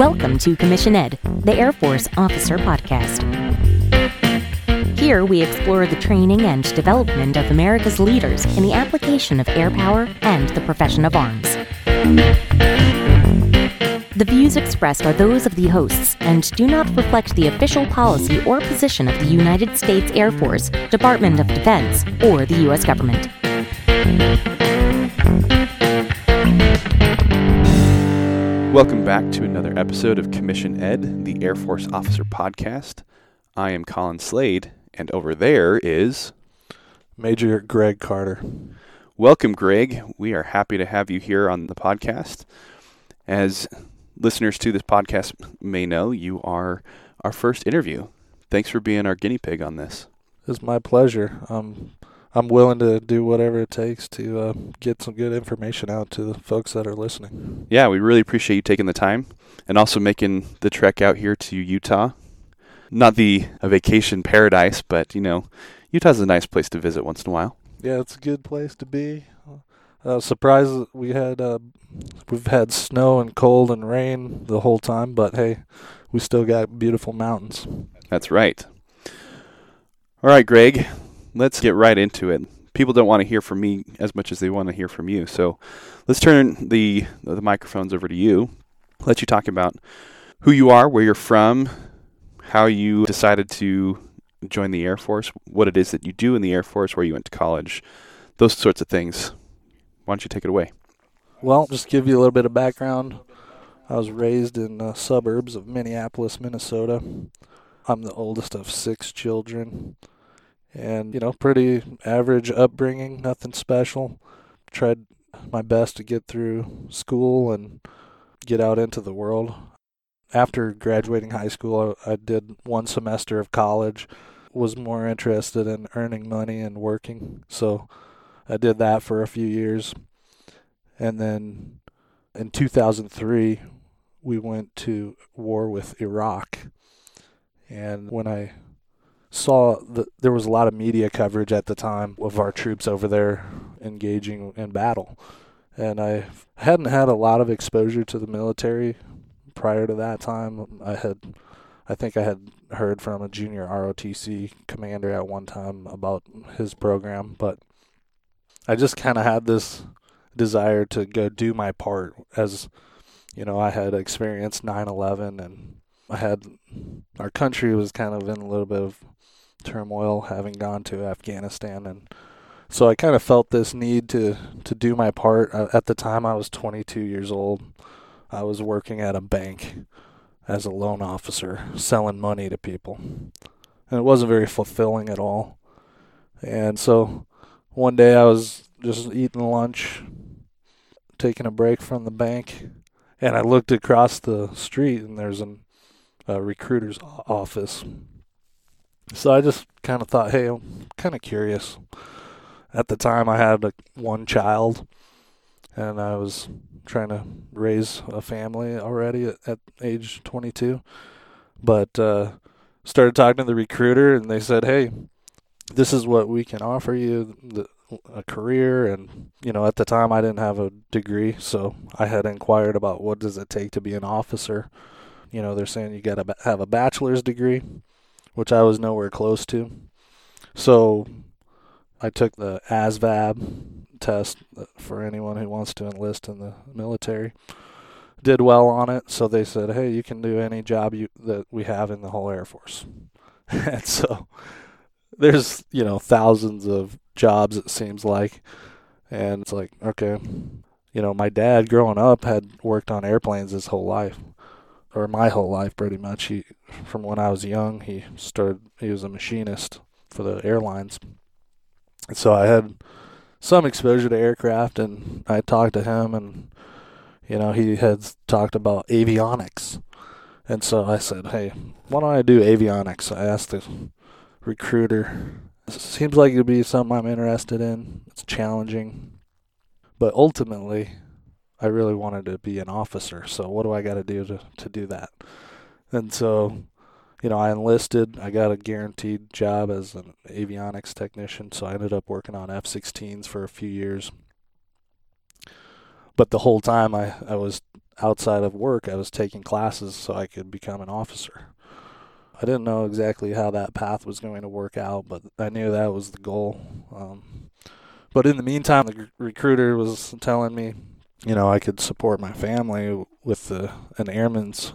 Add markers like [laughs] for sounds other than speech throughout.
Welcome to Commission Ed, the Air Force Officer Podcast. Here we explore the training and development of America's leaders in the application of air power and the profession of arms. The views expressed are those of the hosts and do not reflect the official policy or position of the United States Air Force, Department of Defense, or the U.S. government. Welcome back to another episode of Commission Ed, the Air Force Officer Podcast. I am Colin Slade, and over there is. Major Greg Carter. Welcome, Greg. We are happy to have you here on the podcast. As listeners to this podcast may know, you are our first interview. Thanks for being our guinea pig on this. It's my pleasure. Um, I'm willing to do whatever it takes to uh, get some good information out to the folks that are listening. Yeah, we really appreciate you taking the time and also making the trek out here to Utah. Not the a vacation paradise, but you know, Utah's a nice place to visit once in a while. Yeah, it's a good place to be. Uh, surprised that we had uh, we've had snow and cold and rain the whole time, but hey, we still got beautiful mountains. That's right. All right, Greg, let's get right into it. People don't want to hear from me as much as they want to hear from you. So let's turn the the microphones over to you. Let you talk about who you are, where you're from, how you decided to join the Air Force, what it is that you do in the Air Force, where you went to college, those sorts of things. Why don't you take it away? Well, just give you a little bit of background. I was raised in the suburbs of Minneapolis, Minnesota. I'm the oldest of six children and you know pretty average upbringing nothing special. Tried my best to get through school and get out into the world. After graduating high school i, did one semester of college was more interested in earning money and working. So i did that for a few years. And then in 2003 we went to war with iraq. And when i saw that there was a lot of media coverage at the time of our troops over there engaging in battle. And I hadn't had a lot of exposure to the military prior to that time. I had I think I had heard from a junior ROTC commander at one time about his program, but I just kind of had this desire to go do my part as you know, I had experienced 9/11 and I had our country was kind of in a little bit of turmoil having gone to Afghanistan and so I kind of felt this need to to do my part. Uh, at the time I was 22 years old. I was working at a bank as a loan officer selling money to people. And it wasn't very fulfilling at all. And so one day I was just eating lunch, taking a break from the bank, and I looked across the street and there's an, a recruiter's office so I just kind of thought, hey, I'm kind of curious. At the time, I had one child, and I was trying to raise a family already at, at age 22. But uh, started talking to the recruiter, and they said, hey, this is what we can offer you the, a career and you know at the time I didn't have a degree so I had inquired about what does it take to be an officer you know they're saying you got to have a bachelor's degree which I was nowhere close to. So I took the ASVAB test uh, for anyone who wants to enlist in the military. Did well on it, so they said, "Hey, you can do any job you that we have in the whole Air Force." [laughs] and so there's, you know, thousands of jobs it seems like. And it's like, okay, you know, my dad growing up had worked on airplanes his whole life or my whole life pretty much. He from when I was young, he started he was a machinist for the airlines. And so I had some exposure to aircraft and I talked to him and you know, he had talked about avionics. And so I said, "Hey, why don't I do avionics?" I asked the recruiter. It seems like it'd be something I'm interested in. It's challenging. But ultimately, I really wanted to be an officer. So what do I got to do to to do that? And so, you know, I enlisted. I got a guaranteed job as an avionics technician. So I ended up working on F-16s for a few years. But the whole time I I was outside of work, I was taking classes so I could become an officer. I didn't know exactly how that path was going to work out, but I knew that was the goal. Um, but in the meantime, the recruiter was telling me, you know, I could support my family with the, an airman's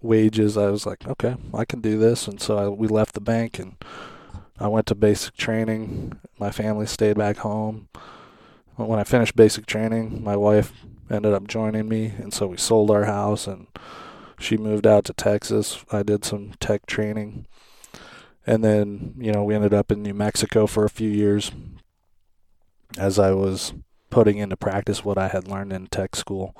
wages. I was like, okay, I can do this. And so I, we left the bank and I went to basic training. My family stayed back home. When I finished basic training, my wife ended up joining me, and so we sold our house and she moved out to Texas. I did some tech training. And then, you know, we ended up in New Mexico for a few years as I was putting into practice what I had learned in tech school.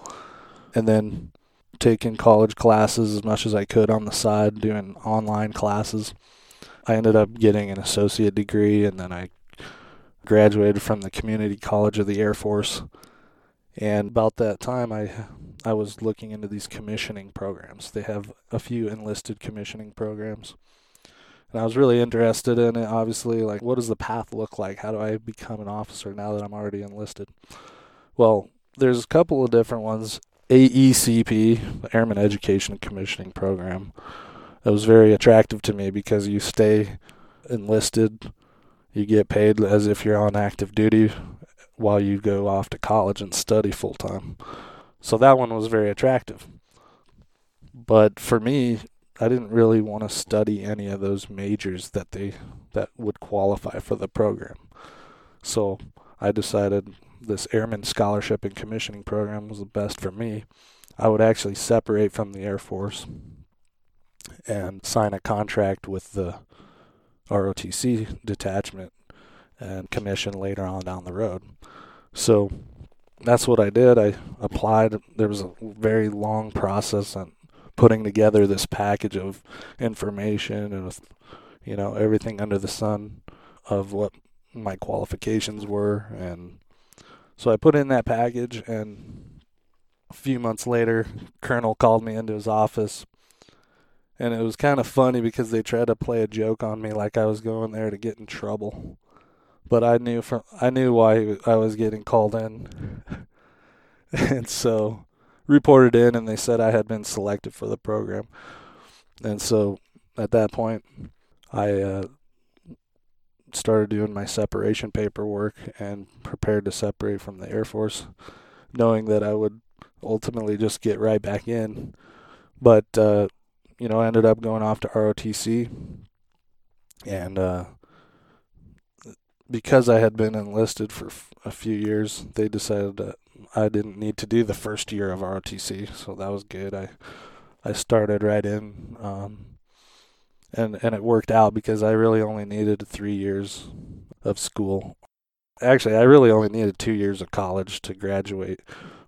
And then taking college classes as much as I could on the side, doing online classes. I ended up getting an associate degree and then I graduated from the community college of the Air Force. And about that time I I was looking into these commissioning programs. They have a few enlisted commissioning programs. And I was really interested in it. Obviously, like, what does the path look like? How do I become an officer now that I'm already enlisted? Well, there's a couple of different ones. AECP, the Airman Education and Commissioning Program, that was very attractive to me because you stay enlisted, you get paid as if you're on active duty while you go off to college and study full time. So that one was very attractive. But for me, I didn't really want to study any of those majors that they that would qualify for the program. So I decided this airman scholarship and commissioning program was the best for me. I would actually separate from the Air Force and sign a contract with the ROTC detachment and commission later on down the road. So that's what I did. I applied. There was a very long process on putting together this package of information and you know everything under the sun of what my qualifications were. And so I put in that package and a few months later colonel called me into his office. And it was kind of funny because they tried to play a joke on me like I was going there to get in trouble. But I knew from I knew why I was getting called in, [laughs] and so reported in, and they said I had been selected for the program, and so at that point, I uh, started doing my separation paperwork and prepared to separate from the Air Force, knowing that I would ultimately just get right back in, but uh, you know, I ended up going off to ROTC, and uh, because I had been enlisted for a few years, they decided that I didn't need to do the first year of ROTC, so that was good. I I started right in, um, and and it worked out because I really only needed three years of school. Actually, I really only needed two years of college to graduate,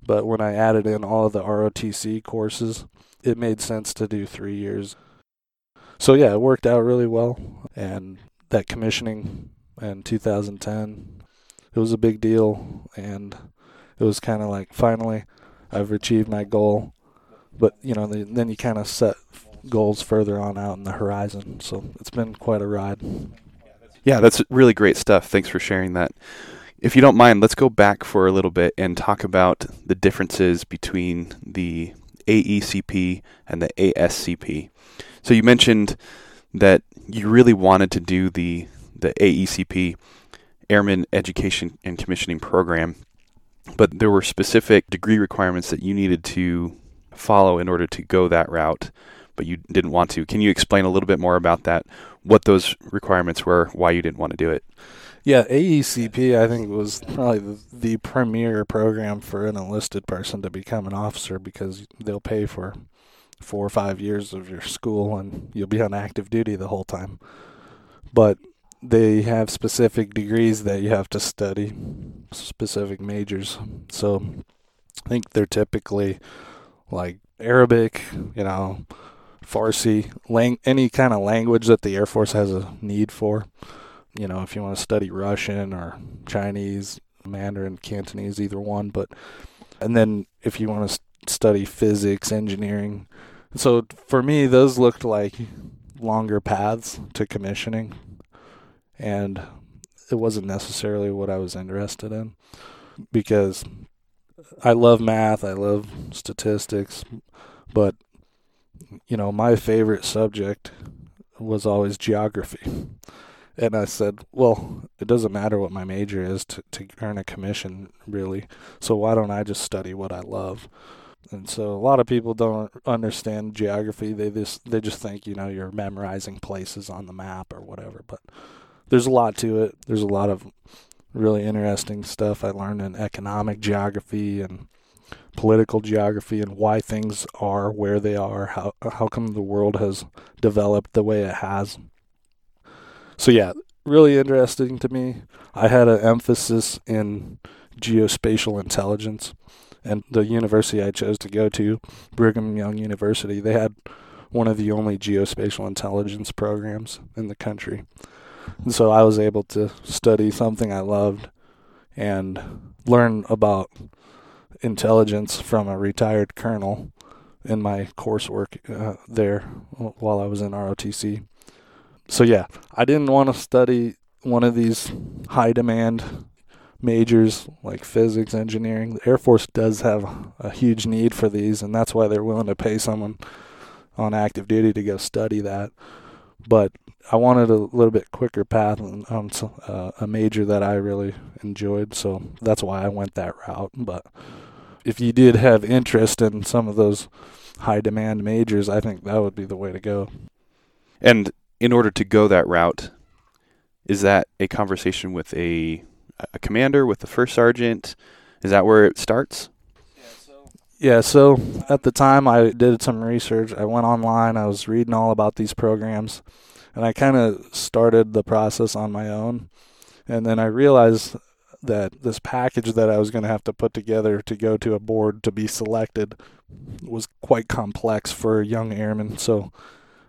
but when I added in all of the ROTC courses, it made sense to do three years. So yeah, it worked out really well, and that commissioning in 2010. It was a big deal, and it was kind of like finally I've achieved my goal. But you know, then you kind of set goals further on out in the horizon. So it's been quite a ride. Yeah, that's really great stuff. Thanks for sharing that. If you don't mind, let's go back for a little bit and talk about the differences between the AECP and the ASCP. So you mentioned that you really wanted to do the the AECP Airman Education and Commissioning Program, but there were specific degree requirements that you needed to follow in order to go that route, but you didn't want to. Can you explain a little bit more about that? What those requirements were, why you didn't want to do it? Yeah, AECP I think was probably the, the premier program for an enlisted person to become an officer because they'll pay for four or five years of your school and you'll be on active duty the whole time. But they have specific degrees that you have to study, specific majors. So I think they're typically like Arabic, you know, Farsi, lang- any kind of language that the Air Force has a need for. You know, if you want to study Russian or Chinese, Mandarin, Cantonese, either one. But and then if you want to study physics, engineering. So for me, those looked like longer paths to commissioning and it wasn't necessarily what I was interested in because I love math, I love statistics, but you know, my favorite subject was always geography. And I said, well, it doesn't matter what my major is to, to earn a commission, really. So why don't I just study what I love? And so a lot of people don't understand geography. They just they just think you know you're memorizing places on the map or whatever. But there's a lot to it. There's a lot of really interesting stuff I learned in economic geography and political geography and why things are where they are. How how come the world has developed the way it has? So yeah, really interesting to me. I had an emphasis in geospatial intelligence, and the university I chose to go to, Brigham Young University, they had one of the only geospatial intelligence programs in the country. And so I was able to study something I loved and learn about intelligence from a retired colonel in my coursework uh, there while I was in ROTC so yeah, I didn't want to study one of these high demand majors like physics, engineering. The Air Force does have a huge need for these, and that's why they're willing to pay someone on active duty to go study that. But I wanted a little bit quicker path on, on uh, a major that I really enjoyed, so that's why I went that route. But if you did have interest in some of those high demand majors, I think that would be the way to go. And in order to go that route, is that a conversation with a a commander, with the first sergeant? Is that where it starts? Yeah, so at the time I did some research. I went online, I was reading all about these programs, and I kind of started the process on my own. And then I realized that this package that I was going to have to put together to go to a board to be selected was quite complex for a young airman. So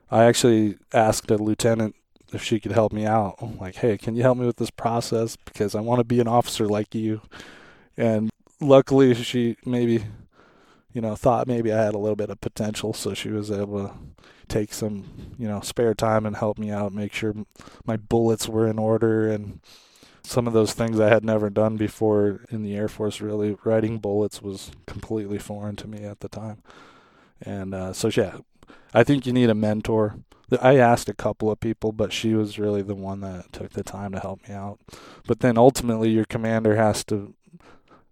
I actually asked a lieutenant if she could help me out. Like, hey, can you help me with this process? Because I want to be an officer like you. And luckily, she maybe, you know, thought maybe I had a little bit of potential. So she was able to take some, you know, spare time and help me out, make sure my bullets were in order and some of those things I had never done before in the Air Force. Really, writing bullets was completely foreign to me at the time. And uh, so, yeah, I think you need a mentor. I asked a couple of people, but she was really the one that took the time to help me out. But then ultimately, your commander has to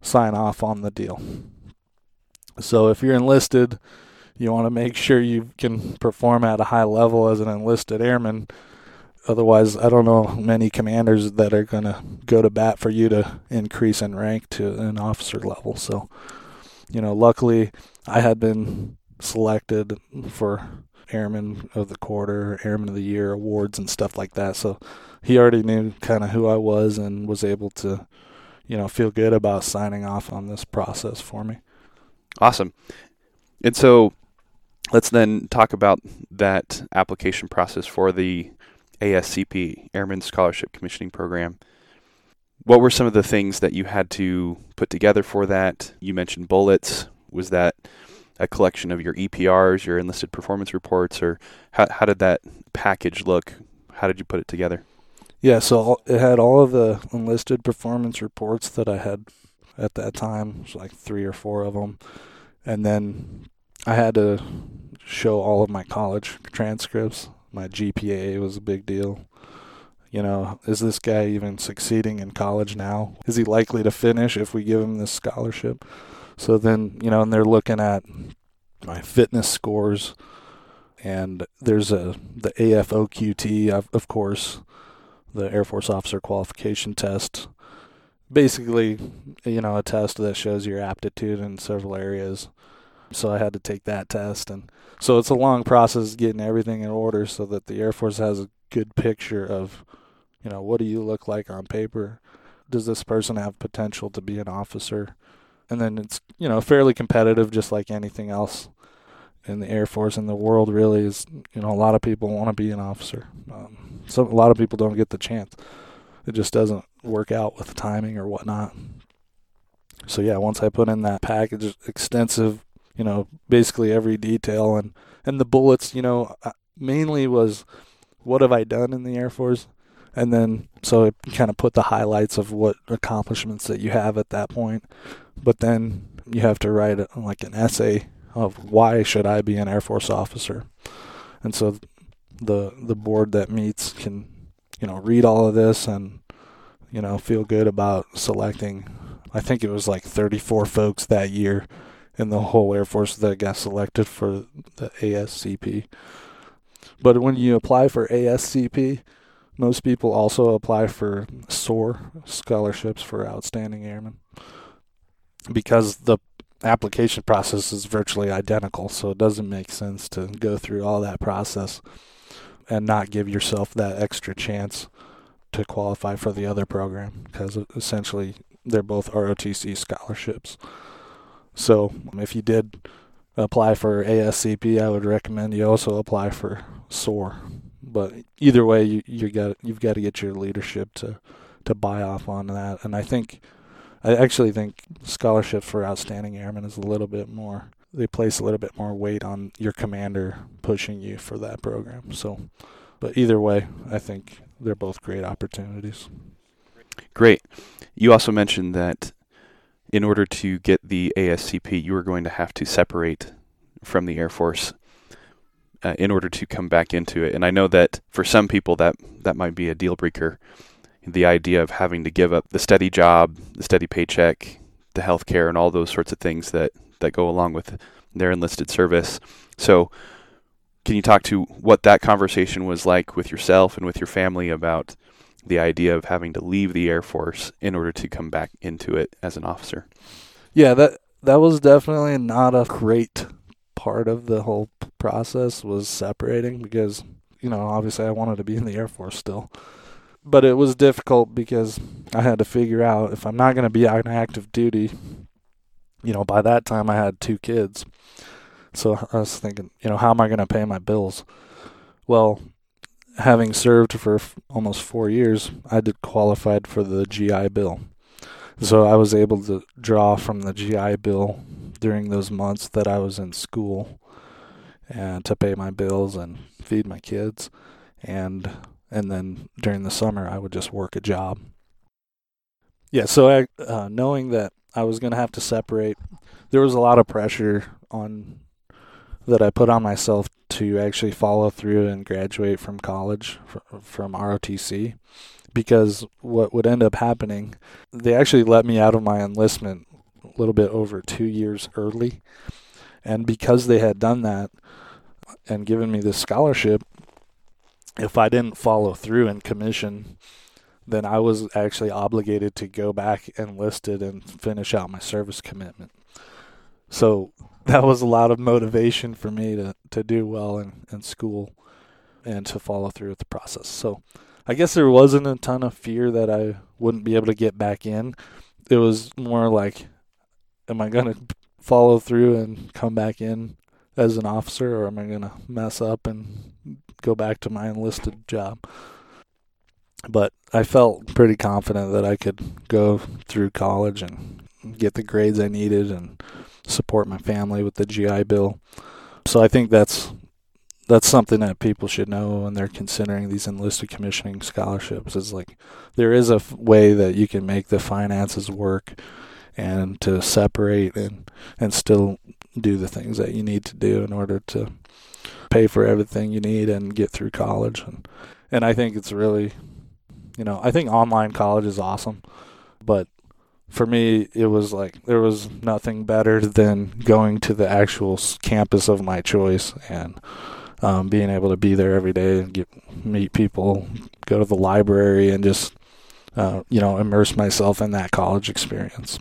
sign off on the deal. So if you're enlisted, you want to make sure you can perform at a high level as an enlisted airman. Otherwise, I don't know many commanders that are going to go to bat for you to increase in rank to an officer level. So, you know, luckily I had been selected for Airman of the Quarter, Airman of the Year awards and stuff like that. So he already knew kind of who I was and was able to, you know, feel good about signing off on this process for me. Awesome. And so let's then talk about that application process for the ASCP, Airman Scholarship Commissioning Program. What were some of the things that you had to put together for that? You mentioned bullets. Was that a collection of your EPRs, your enlisted performance reports, or how how did that package look? How did you put it together? Yeah, so it had all of the enlisted performance reports that I had at that time. It like three or four of them, and then I had to show all of my college transcripts. My GPA was a big deal. You know, is this guy even succeeding in college now? Is he likely to finish if we give him this scholarship? So then, you know, and they're looking at my fitness scores, and there's a the AFOQT, of, of course, the Air Force Officer Qualification Test. Basically, you know, a test that shows your aptitude in several areas. So I had to take that test, and so it's a long process getting everything in order so that the Air Force has a good picture of, you know, what do you look like on paper? Does this person have potential to be an officer? and then it's you know fairly competitive, just like anything else in the Air Force and the world. Really is you know a lot of people want to be an officer. Um, so a lot of people don't get the chance. It just doesn't work out with the timing or whatnot. So yeah, once I put in that package, extensive, you know, basically every detail and and the bullets, you know, mainly was what have I done in the Air Force, and then so it kind of put the highlights of what accomplishments that you have at that point. But then you have to write uh, like an essay of why should I be an Air Force officer, and so the the board that meets can you know read all of this and you know feel good about selecting. I think it was like 34 folks that year in the whole Air Force that got selected for the ASCP. But when you apply for ASCP, most people also apply for SOAR scholarships for outstanding airmen because the application process is virtually identical, so it doesn't make sense to go through all that process and not give yourself that extra chance to qualify for the other program because essentially they're both ROTC scholarships. So um, if you did apply for ASCP, I would recommend you also apply for SOAR. But either way, you you got you've got to get your leadership to to buy off on that, and I think I actually think scholarship for outstanding airmen is a little bit more. They place a little bit more weight on your commander pushing you for that program. So, but either way, I think they're both great opportunities. Great. You also mentioned that in order to get the ASCP, you were going to have to separate from the Air Force uh, in order to come back into it. And I know that for some people that that might be a deal breaker the idea of having to give up the steady job, the steady paycheck, the health care, and all those sorts of things that, that go along with their enlisted service. So, can you talk to what that conversation was like with yourself and with your family about the idea of having to leave the Air Force in order to come back into it as an officer? Yeah, that that was definitely not a great part of the whole process was separating because you know obviously I wanted to be in the Air Force still but it was difficult because I had to figure out if I'm not going to be on active duty. You know, by that time I had two kids. So I was thinking, you know, how am I going to pay my bills? Well, having served for f- almost four years, I did qualified for the GI Bill. So I was able to draw from the GI Bill during those months that I was in school and to pay my bills and feed my kids. And and then during the summer I would just work a job. Yeah, so I, uh, knowing that I was going to have to separate, there was a lot of pressure on that I put on myself to actually follow through and graduate from college from ROTC because what would end up happening, they actually let me out of my enlistment a little bit over 2 years early. And because they had done that and given me this scholarship, if I didn't follow through and commission, then I was actually obligated to go back enlisted and finish out my service commitment. So that was a lot of motivation for me to, to do well in, in school and to follow through with the process. So I guess there wasn't a ton of fear that I wouldn't be able to get back in. It was more like, am I going to follow through and come back in as an officer, or am I going to mess up and go back to my enlisted job. But I felt pretty confident that I could go through college and get the grades I needed and support my family with the GI Bill. So I think that's that's something that people should know when they're considering these enlisted commissioning scholarships is like there is a way that you can make the finances work and to separate and and still do the things that you need to do in order to pay for everything you need and get through college. And, and I think it's really, you know, I think online college is awesome, but for me, it was like there was nothing better than going to the actual campus of my choice and um, being able to be there every day and get meet people, go to the library, and just uh, you know immerse myself in that college experience.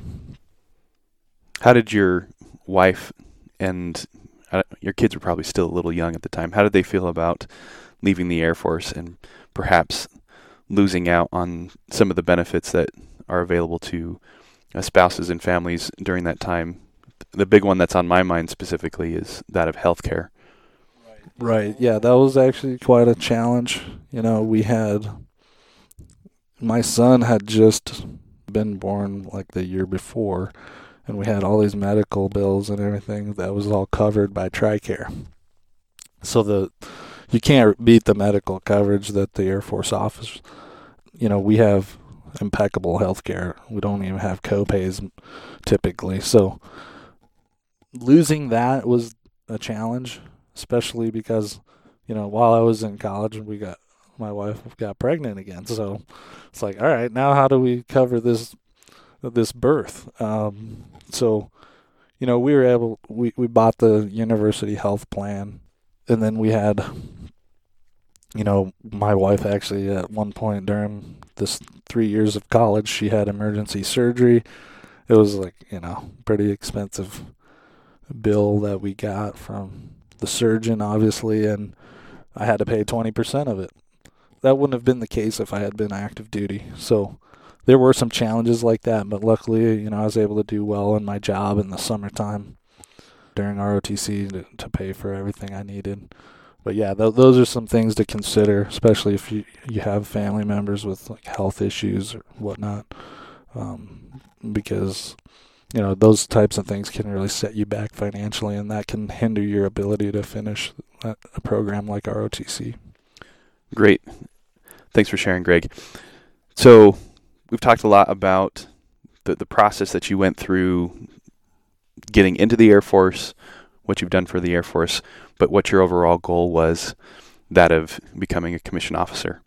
How did your wife and uh, your kids were probably still a little young at the time. How did they feel about leaving the Air Force and perhaps losing out on some of the benefits that are available to Uh, spouses and families during that time? The big one that's on my mind specifically is that of health care. Right. Yeah, that was actually quite a challenge. You know, we had my son had just been born like the year before and we had all these medical bills and everything that was all covered by TRICARE. So the you can't beat the medical coverage that the Air Force offers. You know, we have impeccable health care. We don't even have copays typically. So losing that was a challenge, especially because, you know, while I was in college, we got my wife got pregnant again. So it's like, all right, now how do we cover this this birth? Um, so, you know, we were able we we bought the university health plan, and then we had, you know, my wife actually at one point during this three years of college, she had emergency surgery. It was like you know pretty expensive bill that we got from the surgeon, obviously, and I had to pay 20% of it. That wouldn't have been the case if I had been active duty. So there were some challenges like that, but luckily, you know, I was able to do well in my job in the summertime during ROTC to, to pay for everything I needed. But yeah, th- those are some things to consider, especially if you you have family members with like health issues or whatnot, um, because you know those types of things can really set you back financially, and that can hinder your ability to finish a, program like ROTC. Great. Thanks for sharing, Greg. So, we've talked a lot about the, the process that you went through getting into the Air Force, what you've done for the Air Force, but what your overall goal was that of becoming a commissioned officer.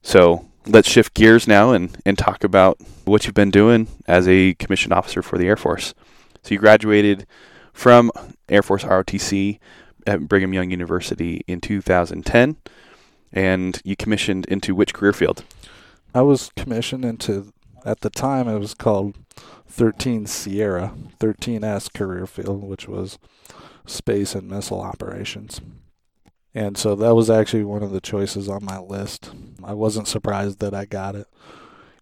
So, let's shift gears now and, and talk about what you've been doing as a commissioned officer for the Air Force. So, you graduated from Air Force ROTC at Brigham Young University in 2010 and you commissioned into which career field? I was commissioned into at the time it was called 13 Sierra, 13S career field, which was space and missile operations. And so that was actually one of the choices on my list. I wasn't surprised that I got it.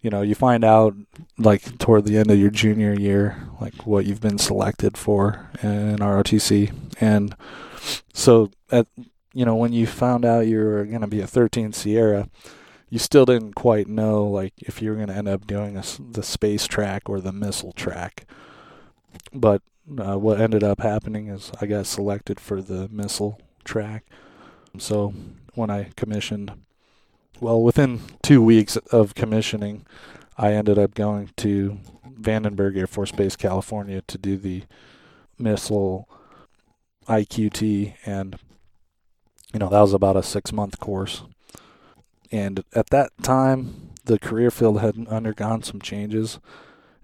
You know, you find out like toward the end of your junior year, like what you've been selected for in ROTC. And so at you know, when you found out you were going to be a 13 Sierra, you still didn't quite know like if you were going to end up doing a, the space track or the missile track. But uh, what ended up happening is I got selected for the missile track. So when I commissioned, well, within two weeks of commissioning, I ended up going to Vandenberg Air Force Base, California, to do the missile IQT and you know, that was about a six month course. And at that time, the career field had undergone some changes.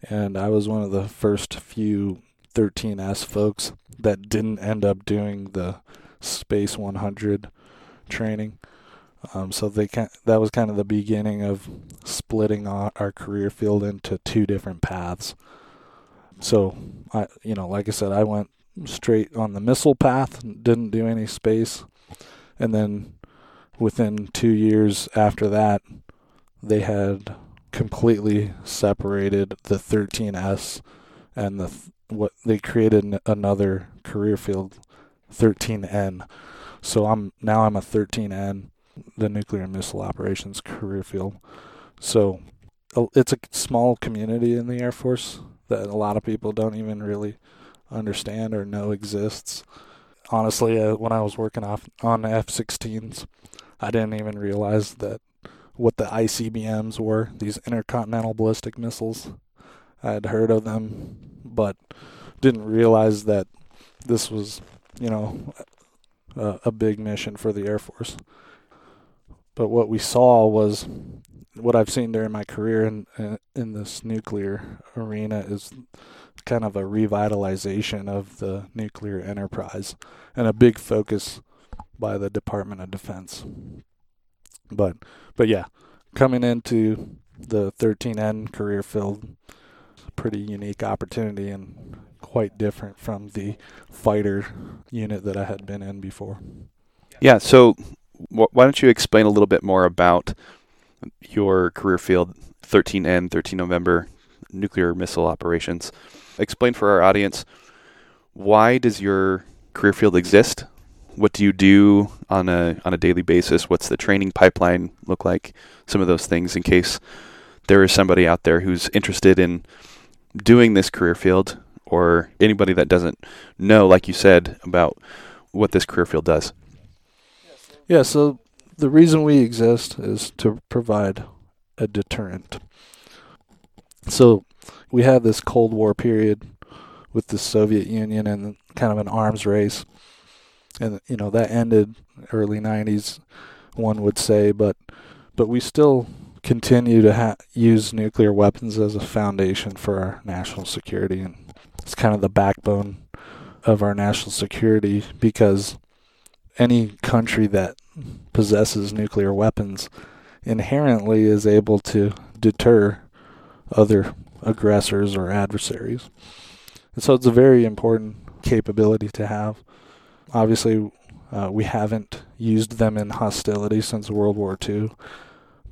And I was one of the first few 13S folks that didn't end up doing the Space 100 training. Um, so they can, that was kind of the beginning of splitting our, our career field into two different paths. So I, you know, like I said, I went straight on the missile path, didn't do any space and then within two years after that, they had completely separated the 13S and the what they created another career field 13N. So I'm now I'm a 13N, the nuclear missile operations career field. So it's a small community in the Air Force that a lot of people don't even really understand or know exists honestly, uh, when I was working off on F-16s, I didn't even realize that what the ICBMs were. These intercontinental ballistic missiles. I had heard of them, but didn't realize that this was, you know, a, a big mission for the Air Force. But what we saw was what I've seen during my career in in this nuclear arena is kind of a revitalization of the nuclear enterprise and a big focus by the Department of Defense. But but yeah, coming into the 13N career field, pretty unique opportunity and quite different from the fighter unit that I had been in before. Yeah, so wh- why don't you explain a little bit more about your career field 13N, 13 November nuclear missile operations? explain for our audience why does your career field exist? What do you do on a on a daily basis? What's the training pipeline look like? Some of those things in case there is somebody out there who's interested in doing this career field or anybody that doesn't know like you said about what this career field does. Yeah, so the reason we exist is to provide a deterrent. So we have this Cold War period with the Soviet Union and kind of an arms race. And you know that ended early 90s one would say but but we still continue to ha- use nuclear weapons as a foundation for our national security and it's kind of the backbone of our national security because any country that possesses nuclear weapons inherently is able to deter other aggressors or adversaries. And so it's a very important capability to have. Obviously, uh, we haven't used them in hostility since World War II,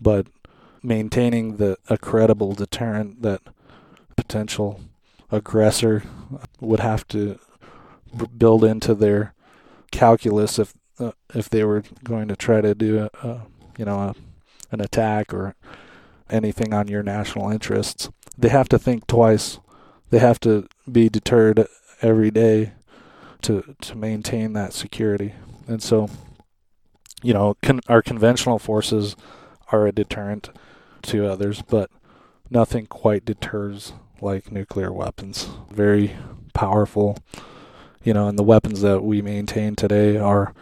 but maintaining the a credible deterrent that potential aggressor would have to build into their calculus if uh, if they were going to try to do a, a you know a, an attack or anything on your national interests. They have to think twice. They have to be deterred every day to to maintain that security. And so you know con- our conventional forces are a deterrent to others but nothing quite deters like nuclear weapons very powerful you know, and the weapons that we maintain today are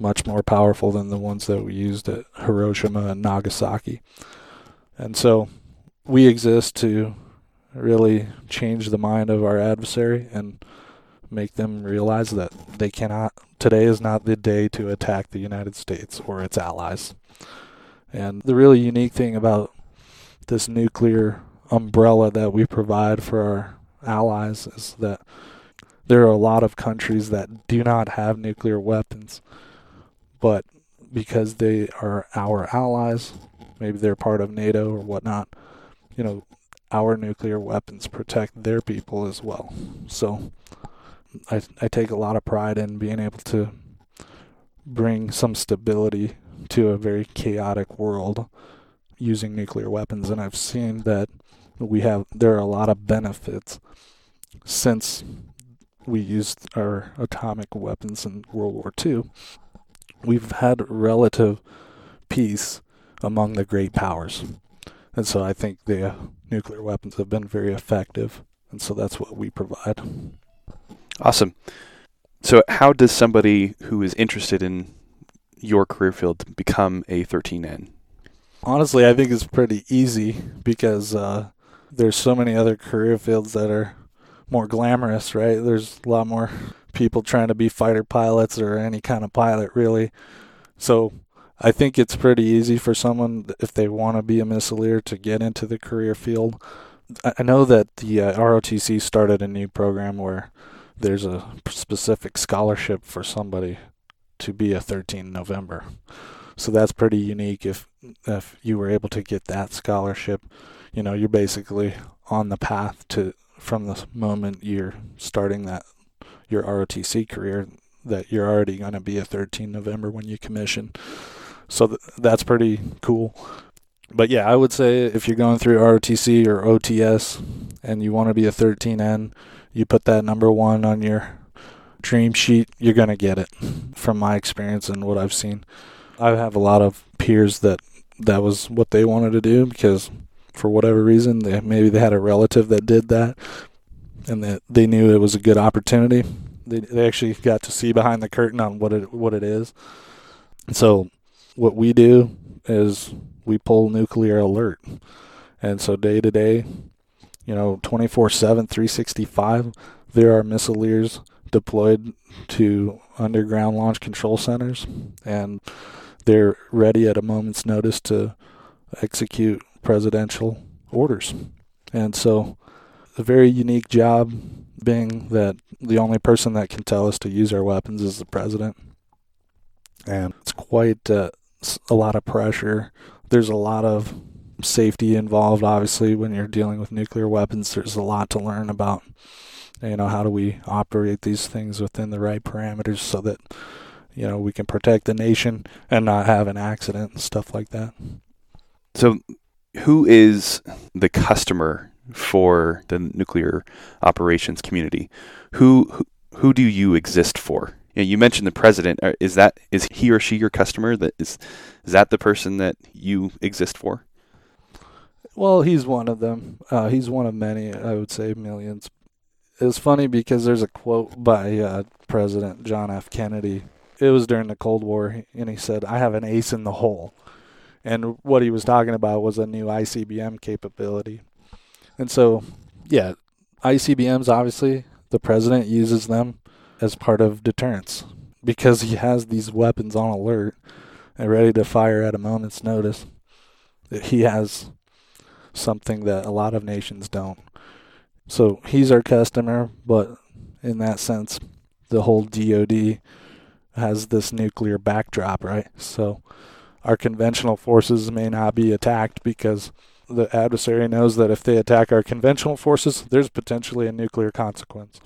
much more powerful than the ones that we used at Hiroshima and Nagasaki. And so we exist to really change the mind of our adversary and make them realize that they cannot today is not the day to attack the United States or its allies. And the really unique thing about this nuclear umbrella that we provide for our allies is that there are a lot of countries that do not have nuclear weapons, but because they are our allies, maybe they're part of NATO or whatnot, you know, our nuclear weapons protect their people as well. So I I take a lot of pride in being able to bring some stability to a very chaotic world using nuclear weapons and I've seen that we have there are a lot of benefits since we used our atomic weapons in World War II, we've had relative peace among the great powers. And so I think the nuclear weapons have been very effective. And so that's what we provide. Awesome. So, how does somebody who is interested in your career field become a 13N? Honestly, I think it's pretty easy because uh, there's so many other career fields that are more glamorous, right? There's a lot more people trying to be fighter pilots or any kind of pilot, really. So I think it's pretty easy for someone if they want to be a missileer to get into the career field. I know that the uh, ROTC started a new program where there's a specific scholarship for somebody to be a 13 November. So that's pretty unique if if you were able to get that scholarship, you know, you're basically on the path to from the moment you're starting that your ROTC career that you're already going to be a 13 November when you commission. So th- that's pretty cool. But yeah, I would say if you're going through ROTC or OTS and you want to be a 13N, you put that number one on your dream sheet, you're going to get it from my experience and what I've seen. I have a lot of peers that that was what they wanted to do because for whatever reason. They maybe they had a relative that did that, and that they knew it was a good opportunity. They they actually got to see behind the curtain on what it what it is. So what we do is we pull nuclear alert, and so day to day, you know, 24/7, 365, there are missileers deployed to underground launch control centers, and they're ready at a moment's notice to execute presidential orders. And so, a very unique job being that the only person that can tell us to use our weapons is the president. And it's quite uh, a lot of pressure. There's a lot of safety involved, obviously, when you're dealing with nuclear weapons. There's a lot to learn about, you know, how do we operate these things within the right parameters so that, you know, we can protect the nation and not have an accident and stuff like that. So who is the customer for the nuclear operations community? Who who, who do you exist for? You, know, you mentioned the president. Uh, is that is he or she your customer? That is is that the person that you exist for? Well, he's one of them. Uh, he's one of many. I would say millions. It's funny because there's a quote by uh, President John F. Kennedy. It was during the Cold War, and he said, I have an ace in the hole. And what he was talking about was a new ICBM capability. And so, yeah, ICBMs, obviously, the president uses them as part of deterrence because he has these weapons on alert and ready to fire at a moment's notice. He has something that a lot of nations don't. So he's our customer, but in that sense, the whole DoD has this nuclear backdrop, right? So our conventional forces may not be attacked because the adversary knows that if they attack our conventional forces, there's potentially a nuclear consequence.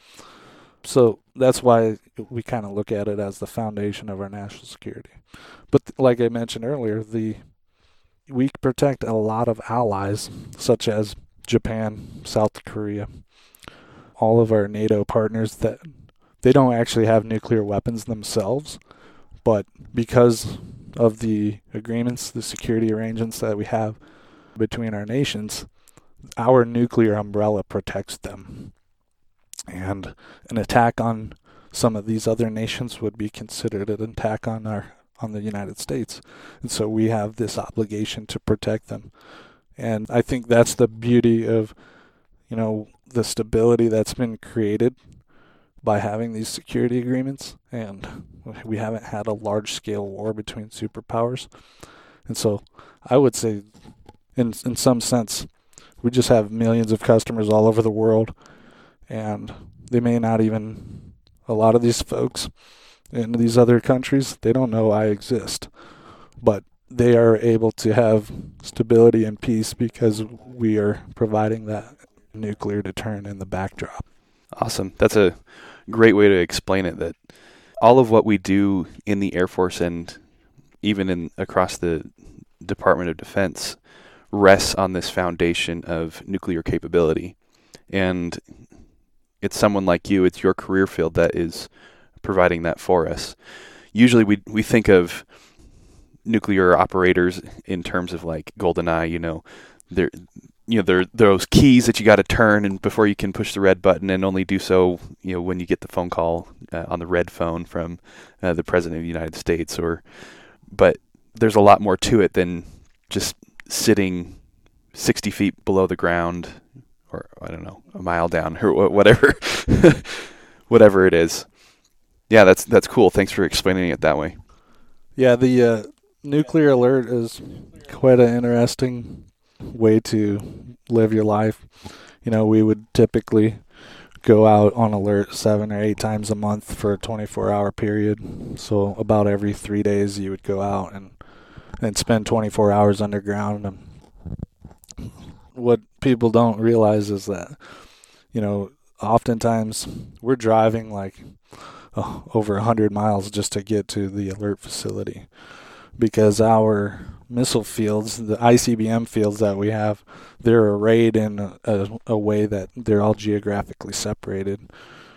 So that's why we kind of look at it as the foundation of our national security. But like I mentioned earlier, the we protect a lot of allies such as Japan, South Korea, all of our NATO partners that they don't actually have nuclear weapons themselves, but because of the agreements, the security arrangements that we have between our nations, our nuclear umbrella protects them. And an attack on some of these other nations would be considered an attack on our on the United States. And so we have this obligation to protect them. And I think that's the beauty of, you know, the stability that's been created by having these security agreements. And we haven't had a large scale war between superpowers. And so I would say, in, in some sense, we just have millions of customers all over the world. And they may not even, a lot of these folks in these other countries, they don't know I exist. But they are able to have stability and peace because we are providing that nuclear deterrent in the backdrop. Awesome. That's a great way to explain it that all of what we do in the Air Force and even in across the Department of Defense rests on this foundation of nuclear capability. And it's someone like you, it's your career field that is providing that for us. Usually we we think of nuclear operators in terms of like GoldenEye, you know, there you know there those keys that you got to turn and before you can push the red button and only do so you know when you get the phone call uh, on the red phone from uh, the president of the United States or but there's a lot more to it than just sitting 60 feet below the ground or I don't know a mile down or whatever [laughs] whatever it is yeah, that's that's cool. Thanks for explaining it that way. Yeah, the uh, nuclear alert is quite an interesting way to live your life. You know, we would typically go out on alert seven or eight times a month for a 24 hour period. So about every three days, you would go out and and spend 24 hours underground. And what people don't realize is that, you know, oftentimes we're driving like uh, over 100 miles just to get to the alert facility because our missile fields, the ICBM fields that we have, they're arrayed in a, a, way that they're all geographically separated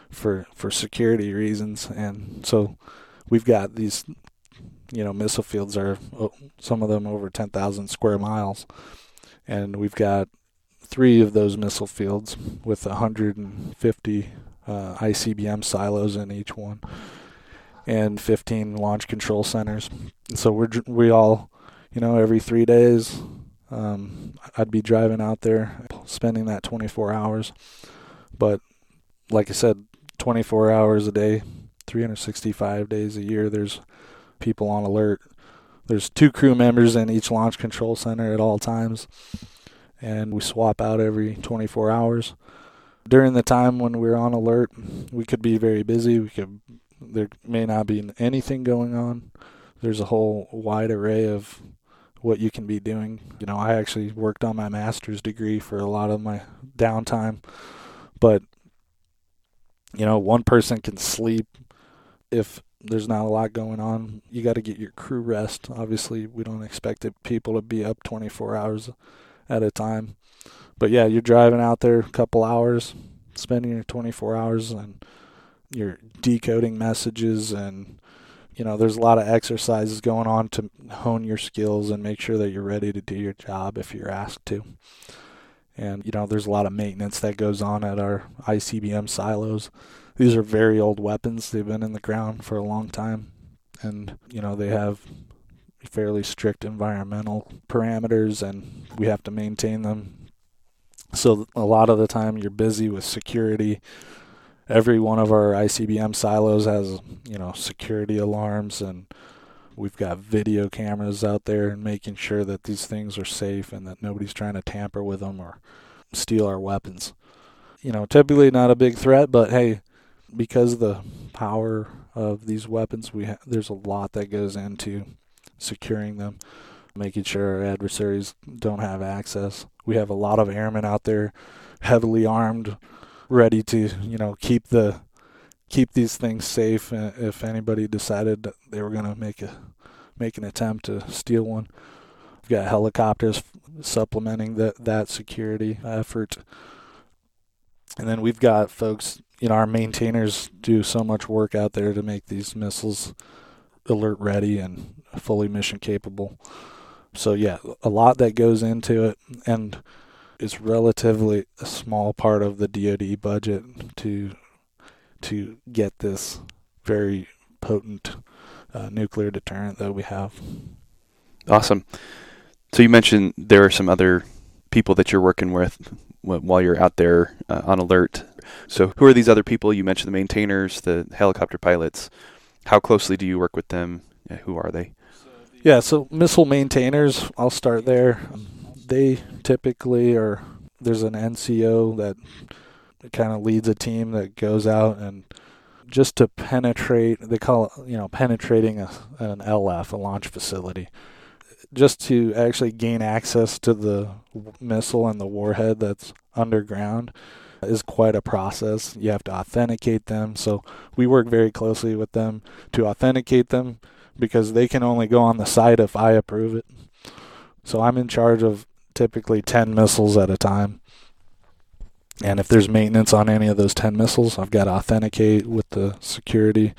for for security reasons, and so we've got these, you know, missile fields are some of them over 10,000 square miles, and we've got three of those missile fields with 150 uh, ICBM silos in each one, and 15 launch control centers. So we're we all, you know, every three days, um, I'd be driving out there, spending that 24 hours. But like I said, 24 hours a day, 365 days a year. There's people on alert. There's two crew members in each launch control center at all times, and we swap out every 24 hours during the time when we're on alert, we could be very busy. We could there may not be anything going on. There's a whole wide array of what you can be doing. You know, I actually worked on my master's degree for a lot of my downtime, but you know, one person can sleep if there's not a lot going on. You got to get your crew rest. Obviously, we don't expect people to be up 24 hours at a time but yeah, you're driving out there a couple hours, spending your 24 hours, and you're decoding messages, and you know there's a lot of exercises going on to hone your skills and make sure that you're ready to do your job if you're asked to. And, you know, there's a lot of maintenance that goes on at our ICBM silos. These are very old weapons. They've been in the ground for a long time. And, you know, they have fairly strict environmental parameters and we have to maintain them. So a lot of the time you're busy with security. Every one of our ICBM silos has, you know, security alarms and we've got video cameras out there and making sure that these things are safe and that nobody's trying to tamper with them or steal our weapons. You know, typically not a big threat, but hey, because of the power of these weapons, we ha- there's a lot that goes into securing them, making sure our adversaries don't have access. We have a lot of airmen out there, heavily armed, ready to you know keep the keep these things safe. Uh, if anybody decided that they were going to make a make an attempt to steal one, we've got helicopters supplementing that that security effort. And then we've got folks, you know, our maintainers do so much work out there to make these missiles alert ready and fully mission capable. So yeah, a lot that goes into it and it's relatively a small part of the DoD budget to to get this very potent uh, nuclear deterrent that we have. Awesome. So you mentioned there are some other people that you're working with while you're out there uh, on alert. So who are these other people? You mentioned the maintainers, the helicopter pilots. How closely do you work with them? who are they? Yeah, so missile maintainers, I'll start there. They typically are, there's an NCO that kind of leads a team that goes out and just to penetrate, they call it, you know, penetrating a, an LF, a launch facility, just to actually gain access to the missile and the warhead that's underground is quite a process. You have to authenticate them. So we work very closely with them to authenticate them because they can only go on the site if I approve it. So I'm in charge of typically 10 missiles at a time. And if there's maintenance on any of those 10 missiles, I've got to authenticate with the security,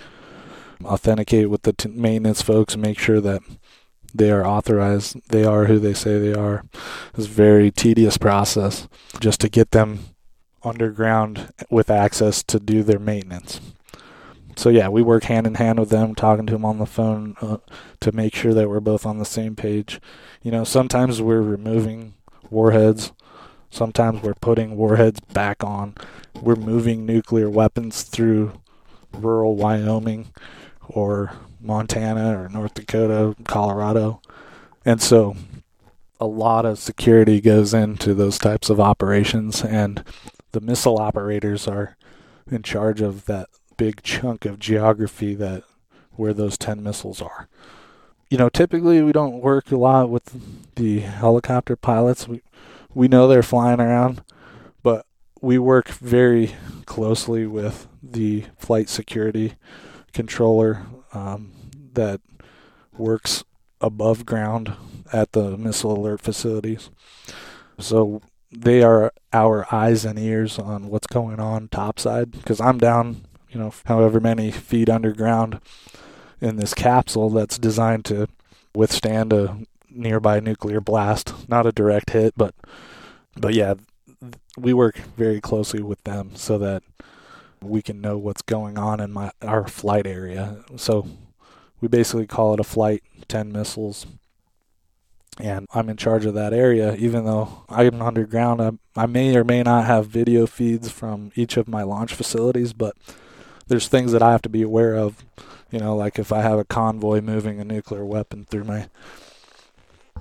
authenticate with the t- maintenance folks, make sure that they are authorized. They are who they say they are. It's a very tedious process just to get them underground with access to do their maintenance so yeah, we work hand in hand with them, talking to them on the phone uh, to make sure that we're both on the same page. You know, sometimes we're removing warheads, sometimes we're putting warheads back on. We're moving nuclear weapons through rural Wyoming or Montana or North Dakota, Colorado. And so a lot of security goes into those types of operations and the missile operators are in charge of that big chunk of geography that where those 10 missiles are. You know, typically we don't work a lot with the helicopter pilots. We we know they're flying around, but we work very closely with the flight security controller um, that works above ground at the missile alert facilities. So they are our eyes and ears on what's going on topside because I'm down you know, however many feet underground in this capsule that's designed to withstand a nearby nuclear blast. Not a direct hit, but but yeah, we work very closely with them so that we can know what's going on in my our flight area. So we basically call it a flight 10 missiles. And I'm in charge of that area, even though I'm underground. I, I may or may not have video feeds from each of my launch facilities, but there's things that I have to be aware of. You know, like if I have a convoy moving a nuclear weapon through my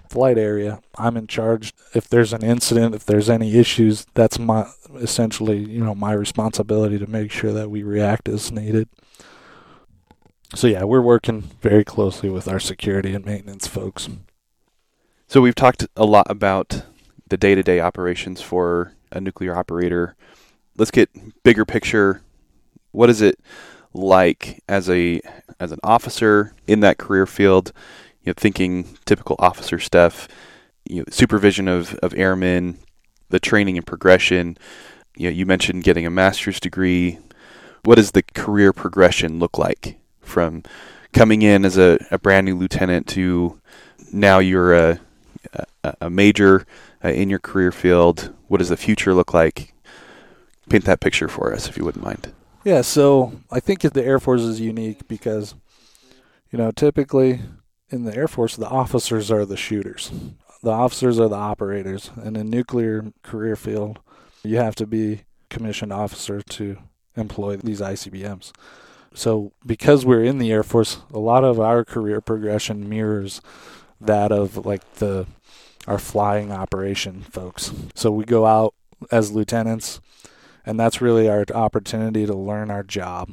flight area, I'm in charge. If there's an incident, if there's any issues, that's my essentially, you know, my responsibility to make sure that we react as needed. So yeah, we're working very closely with our security and maintenance folks. So we've talked a lot about the day-to-day operations for a nuclear operator. Let's get bigger picture what is it like as a as an officer in that career field? You know, thinking typical officer stuff, you know, supervision of, of airmen, the training and progression. You know, you mentioned getting a master's degree. What does the career progression look like from coming in as a, a brand new lieutenant to now you're a a, a major uh, in your career field? What does the future look like? Paint that picture for us, if you wouldn't mind. Yeah, so I think that the Air Force is unique because, you know, typically in the Air Force, the officers are the shooters, the officers are the operators, and in nuclear career field, you have to be commissioned officer to employ these ICBMs. So, because we're in the Air Force, a lot of our career progression mirrors that of like the our flying operation folks. So we go out as lieutenants, and that's really our opportunity to learn our job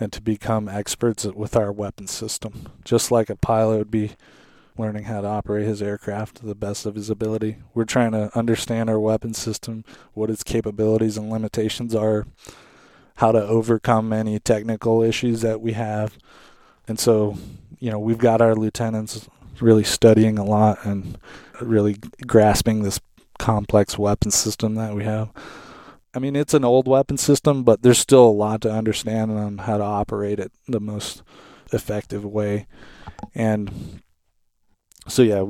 and to become experts with our weapon system. Just like a pilot would be learning how to operate his aircraft to the best of his ability. We're trying to understand our weapon system, what its capabilities and limitations are, how to overcome any technical issues that we have. And so, you know, we've got our lieutenants really studying a lot and really grasping this complex weapon system that we have. I mean, it's an old weapon system, but there's still a lot to understand on how to operate it the most effective way. And so, yeah,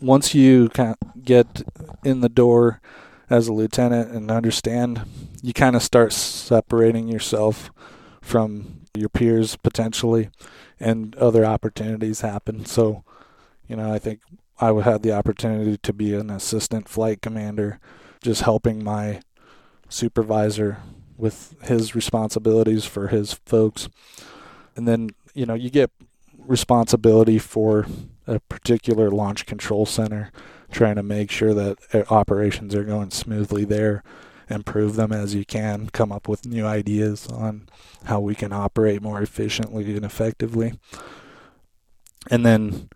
once you kind of get in the door as a lieutenant and understand, you kind of start separating yourself from your peers potentially, and other opportunities happen. So, you know, I think I would have the opportunity to be an assistant flight commander, just helping my supervisor with his responsibilities for his folks. And then, you know, you get responsibility for a particular launch control center, trying to make sure that eh, operations are going smoothly there, improve them as you can, come up with new ideas on how we can operate more efficiently and effectively. And then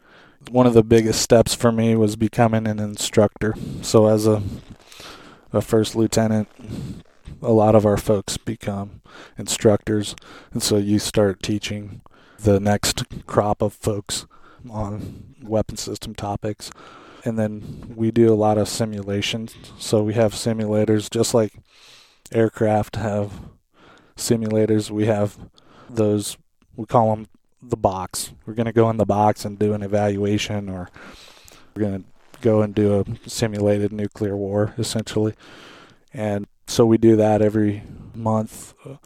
one of the biggest steps for me was becoming an instructor. So as a a first lieutenant, a lot of our folks become instructors, and so you start teaching the next crop of folks on weapon system topics. And then we do a lot of simulations. So we have simulators just like aircraft have simulators. We have those, we call them the box. We're going to go in the box and do an evaluation, or we're going to go and do a simulated nuclear war, essentially. And so we do that every month, uh,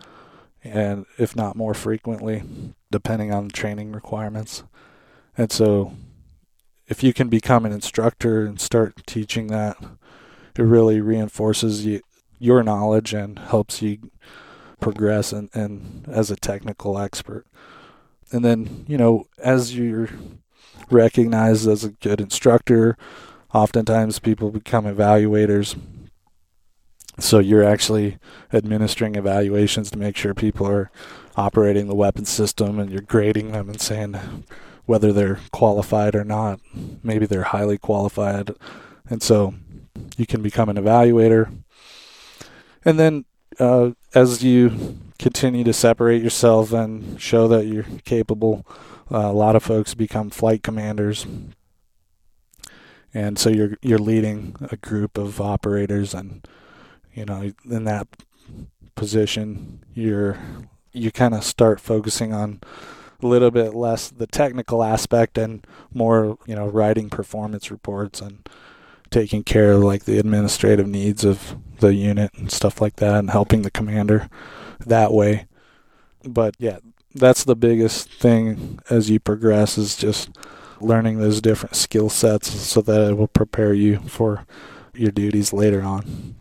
and if not more frequently, depending on training requirements. And so, if you can become an instructor and start teaching that, it really reinforces you, your knowledge and helps you progress and, and as a technical expert. And then, you know, as you're recognized as a good instructor, oftentimes people become evaluators. So you're actually administering evaluations to make sure people are operating the weapon system and you're grading them and saying whether they're qualified or not. Maybe they're highly qualified. And so you can become an evaluator. And then uh, as you continue to separate yourself and show that you're capable. Uh, a lot of folks become flight commanders, and so you're you're leading a group of operators, and you know in that position you're you kind of start focusing on a little bit less the technical aspect and more you know writing performance reports and taking care of like the administrative needs of the unit and stuff like that and helping the commander that way. But yeah, that's the biggest thing as you progress is just learning those different skill sets so that it will prepare you for your duties later on.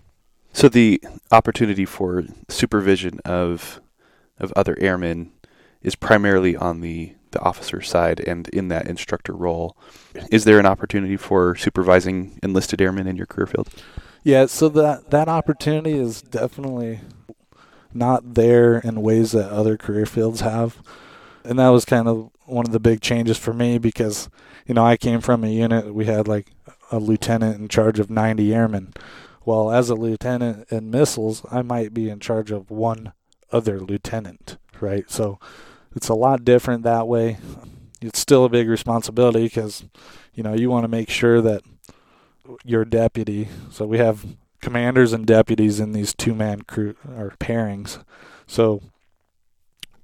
So the opportunity for supervision of of other airmen is primarily on the the officer side and in that instructor role. Is there an opportunity for supervising enlisted airmen in your career field? Yeah, so that that opportunity is definitely not there in ways that other career fields have. And that was kind of one of the big changes for me because, you know, I came from a unit, we had like a lieutenant in charge of 90 airmen. Well, as a lieutenant in missiles, I might be in charge of one other lieutenant, right? So it's a lot different that way. It's still a big responsibility because, you know, you want to make sure that your deputy, so we have commanders and deputies in these two man crew or pairings. So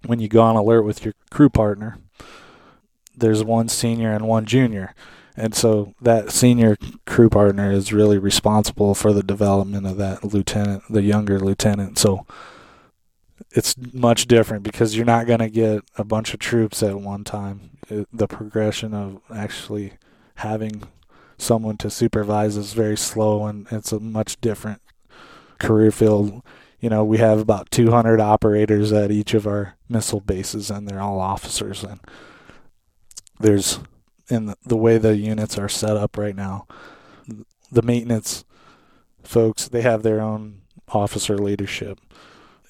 when you go on alert with your crew partner, there's one senior and one junior. And so that senior crew partner is really responsible for the development of that lieutenant, the younger lieutenant. So it's much different because you're not going to get a bunch of troops at one time. It, the progression of actually having someone to supervise is very slow and it's a much different career field. You know, we have about 200 operators at each of our missile bases and they're all officers and there's in the, way the units are set up right now the maintenance folks they have their own officer leadership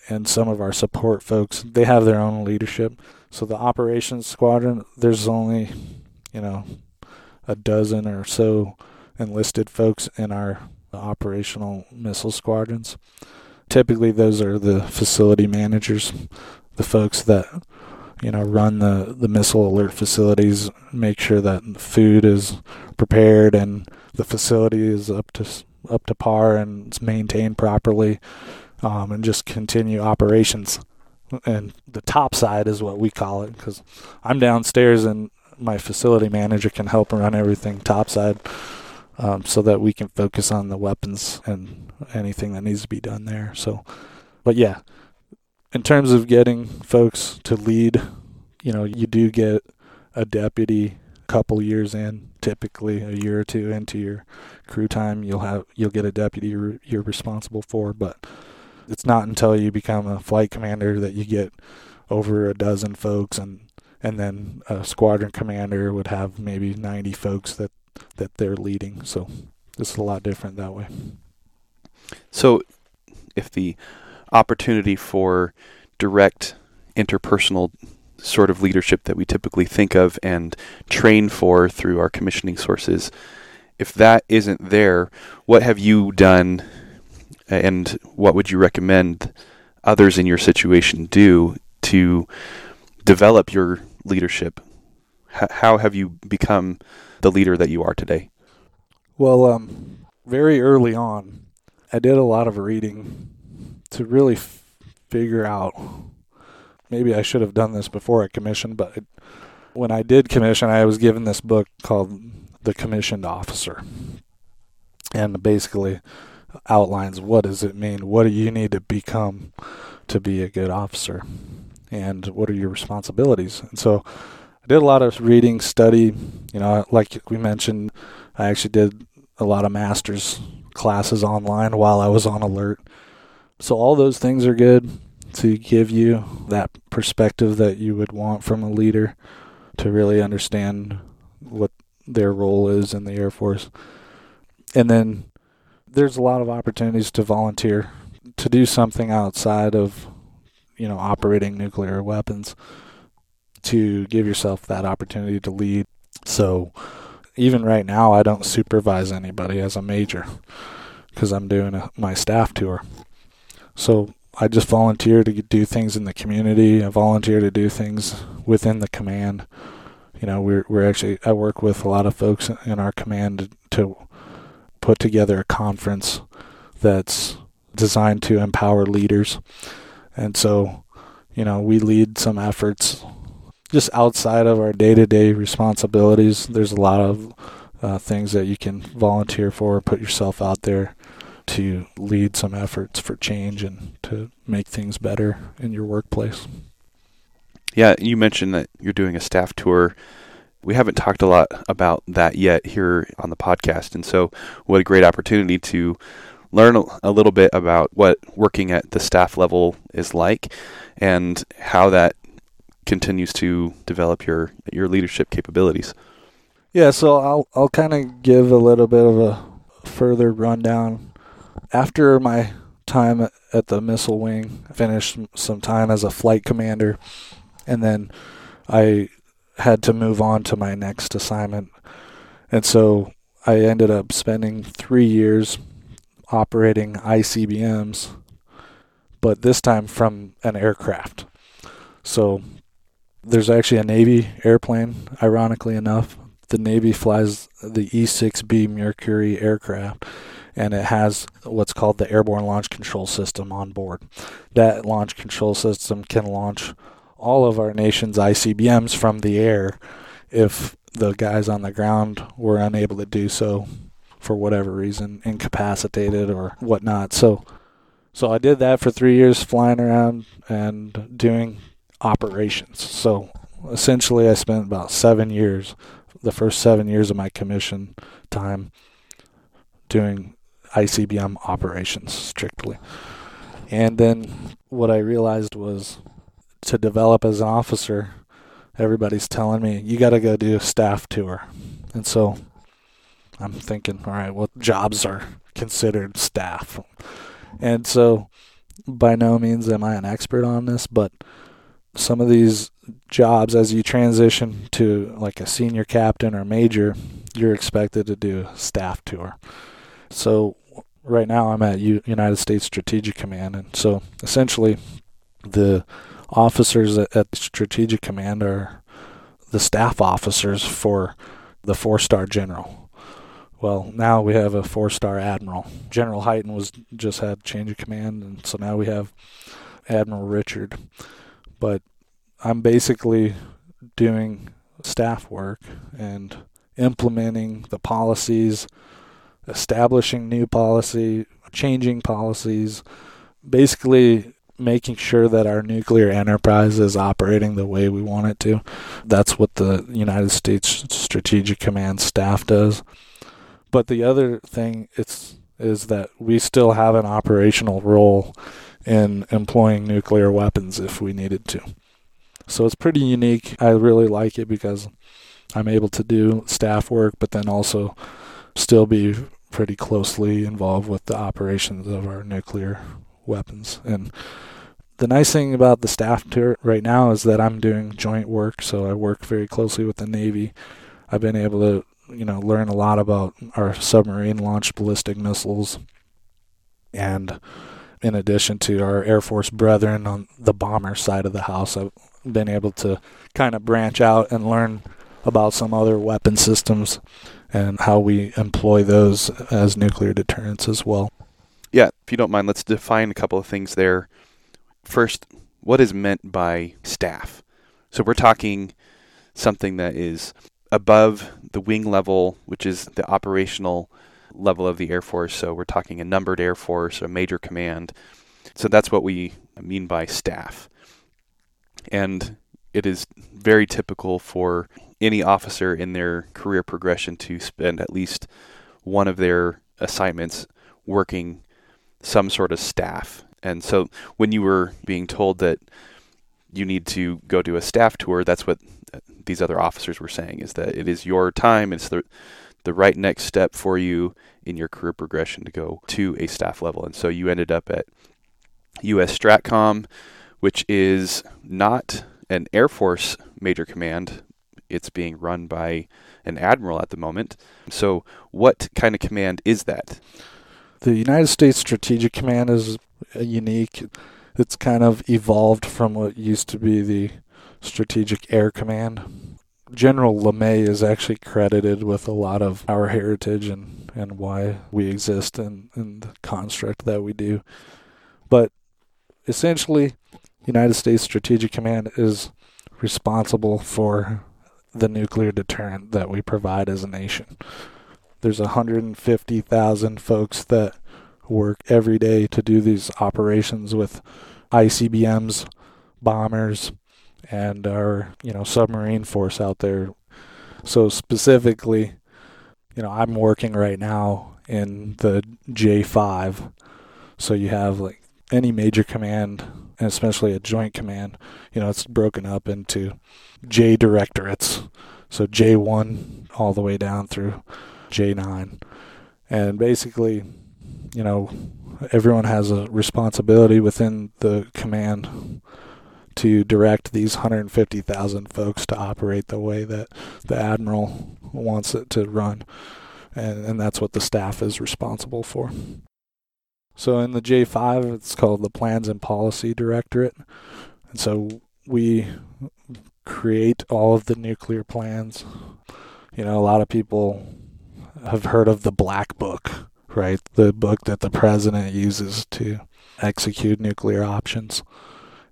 and some of our support folks they have their own leadership so the operations squadron there's only you know a dozen or so enlisted folks in our operational missile squadrons. Typically those are the facility managers the folks that you know run the the missile alert facilities make sure that food is prepared and the facility is up to up to par and it's maintained properly um, and just continue operations. And the top side is what we call it because I'm downstairs and my facility manager can help run everything topside um, so that we can focus on the weapons and anything that needs to be done there. So, but yeah, in terms of getting folks to lead, you know, you do get a deputy couple years in, typically a year or two into your crew time, you'll have you'll get a deputy you're, you're responsible for, but it's not until you become a flight commander that you get over a dozen folks and and then a squadron commander would have maybe 90 folks that that they're leading. So it's a lot different that way. So if the opportunity for direct interpersonal sort of leadership that we typically think of and train for through our commissioning sources, if that isn't there, what have you done and what would you recommend others in your situation do to develop your leadership? H- how have you become the leader that you are today? Well, um, very early on, I did a lot of reading to really f- figure out. Maybe I should have done this before I commissioned, but it, when I did commission, I was given this book called The Commissioned Officer, and basically outlines what does it mean, what do you need to become to be a good officer, and what are your responsibilities. And so, I did a lot of reading, study. You know, like we mentioned, I actually did a lot of master's classes online while I was on alert. So all those things are good to give you that perspective that you would want from a leader to really understand what their role is in the Air Force. And then there's a lot of opportunities to volunteer to do something outside of you know operating nuclear weapons to give yourself that opportunity to lead. So even right now I don't supervise anybody as a major because I'm doing a, my staff tour. So I just volunteer to do things in the community. I volunteer to do things within the command. You know, we're we're actually I work with a lot of folks in our command to put together a conference that's designed to empower leaders. And so, you know, we lead some efforts just outside of our day-to-day responsibilities. There's a lot of uh, things that you can volunteer for, put yourself out there to lead some efforts for change and to make things better in your workplace. Yeah, you mentioned that you're doing a staff tour. We haven't talked a lot about that yet here on the podcast, and so what a great opportunity to learn a little bit about what working at the staff level is like and how that continues to develop your your leadership capabilities. Yeah, so I'll I'll kind of give a little bit of a further rundown after my time at the missile wing. Finished some time as a flight commander, and then I had to move on to my next assignment, and so I ended up spending three years operating ICBMs, but this time from an aircraft. So there's actually a Navy airplane, ironically enough. The Navy flies the E 6B Mercury aircraft, and it has what's called the Airborne Launch Control System on board. That launch control system can launch all of our nation's ICBMs from the air if the guys on the ground were unable to do so for whatever reason, incapacitated or whatnot. So, so I did that for three years, flying around and doing operations. So, essentially, I spent about seven years, the first seven years of my commission time, doing ICBM operations strictly. And then what I realized was to develop as an officer, everybody's telling me, you got to go do a staff tour. And so I'm thinking, all right, what jobs are considered staff? And so by no means am I an expert on this, but some of these jobs, as you transition to like a senior captain or major, you're expected to do a staff tour. So right now I'm at United States Strategic Command, and so essentially the officers at, at Strategic Command are the staff officers for the four-star general. Well, now we have a four-star admiral. General Hyten was just had change of command, and so now we have Admiral Richard. But I'm basically doing staff work and implementing the policies, establishing new policy, changing policies, basically making sure that our nuclear enterprise is operating the way we want it to. That's what the United States Strategic Command staff does. But the other thing it's is that we still have an operational role in employing nuclear weapons if we needed to. So it's pretty unique. I really like it because I'm able to do staff work, but then also still be pretty closely involved with the operations of our nuclear weapons. And the nice thing about the staff tour right now is that I'm doing joint work, so I work very closely with the Navy. I've been able to, you know, learn a lot about our submarine launched ballistic missiles and in addition to our Air Force brethren on the bomber side of the house, I've been able to kind of branch out and learn about some other weapon systems and how we employ those as nuclear deterrents as well. Yeah, if you don't mind, let's define a couple of things there. First, what is meant by staff? So we're talking something that is above the wing level, which is the operational level of the Air Force. So we're talking a numbered Air Force, a major command. So that's what we mean by staff. And it is very typical for any officer in their career progression to spend at least one of their assignments working some sort of staff. And so when you were being told that you need to go do a staff tour, that's what these other officers were saying is that it is your time, it's the the right next step for you in your career progression to go to a staff level. And so you ended up at US Stratcom, which is not an Air Force major command. It's being run by an admiral at the moment. So, what kind of command is that? The United States Strategic Command is unique. It's kind of evolved from what used to be the Strategic Air Command. General LeMay is actually credited with a lot of our heritage and, and why we exist and, and the construct that we do. But essentially, United States Strategic Command is responsible for the nuclear deterrent that we provide as a nation. There's 150,000 folks that work every day to do these operations with ICBMs, bombers, and our, you know, submarine force out there. So specifically, you know, I'm working right now in the J5. So you have like any major command and especially a joint command, you know, it's broken up into J directorates. So J1 all the way down through J9. And basically, you know, everyone has a responsibility within the command to direct these 150,000 folks to operate the way that the admiral wants it to run. And, and that's what the staff is responsible for. So in the J5, it's called the Plans and Policy Directorate. And so we create all of the nuclear plans. You know, a lot of people have heard of the Black Book, right? The book that the president uses to execute nuclear options.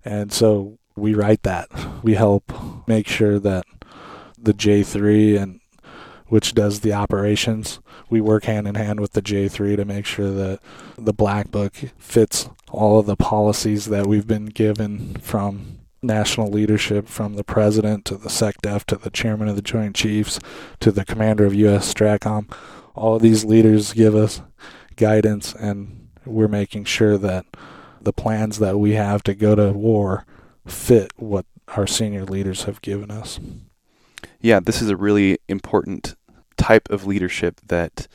And so we write that. We help make sure that the J3 and which does the operations. We work hand in hand with the J3 to make sure that the Black Book fits all of the policies that we've been given from national leadership, from the president to the SecDef to the chairman of the Joint Chiefs to the commander of U.S. STRATCOM. All of these leaders give us guidance, and we're making sure that the plans that we have to go to war fit what our senior leaders have given us. Yeah, this is a really important type of leadership that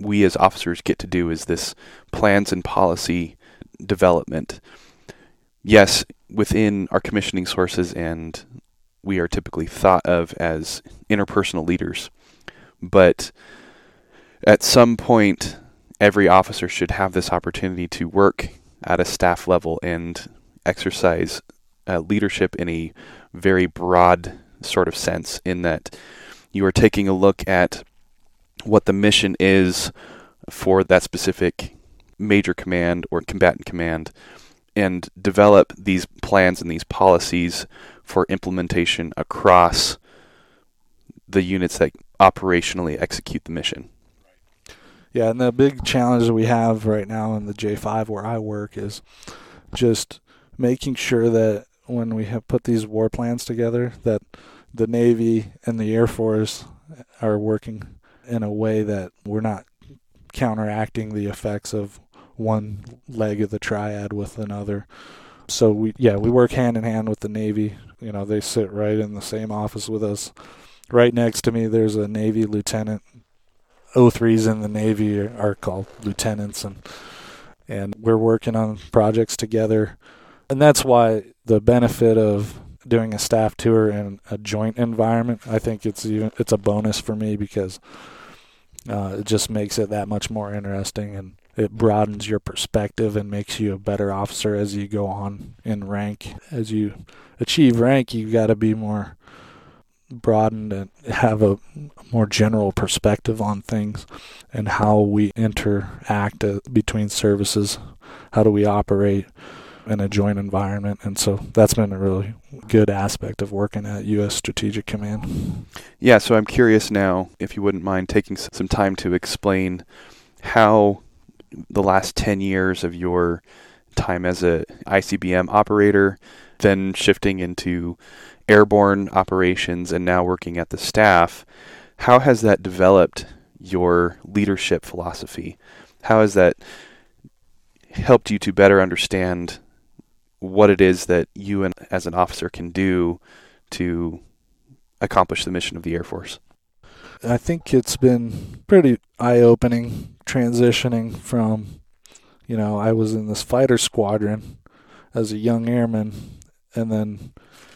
we as officers get to do is this plans and policy development. Yes, within our commissioning sources and we are typically thought of as interpersonal leaders, but at some point every officer should have this opportunity to work at a staff level and exercise uh, leadership in a very broad sort of sense, in that you are taking a look at what the mission is for that specific major command or combatant command and develop these plans and these policies for implementation across the units that operationally execute the mission. Yeah, and the big challenge that we have right now in the J5 where I work is just making sure that when we have put these war plans together that the Navy and the Air Force are working in a way that we're not counteracting the effects of one leg of the triad with another. So we yeah, we work hand in hand with the Navy. You know, they sit right in the same office with us. Right next to me there's a Navy lieutenant. O3s in the Navy are called lieutenants and and we're working on projects together. And that's why the benefit of doing a staff tour in a joint environment, I think it's even it's a bonus for me because uh, it just makes it that much more interesting and it broadens your perspective and makes you a better officer as you go on in rank. As you achieve rank, you've got to be more broadened and have a more general perspective on things and how we interact uh, between services. How do we operate? in a joint environment. And so that's been a really good aspect of working at U.S. Strategic Command. Yeah, so I'm curious now, if you wouldn't mind taking some time to explain how the last 10 years of your time as a ICBM operator, then shifting into airborne operations and now working at the staff, how has that developed your leadership philosophy? How has that helped you to better understand what it is that you and as an officer can do to accomplish the mission of the Air Force. I think it's been pretty eye-opening transitioning from you know, I was in this fighter squadron as a young airman and then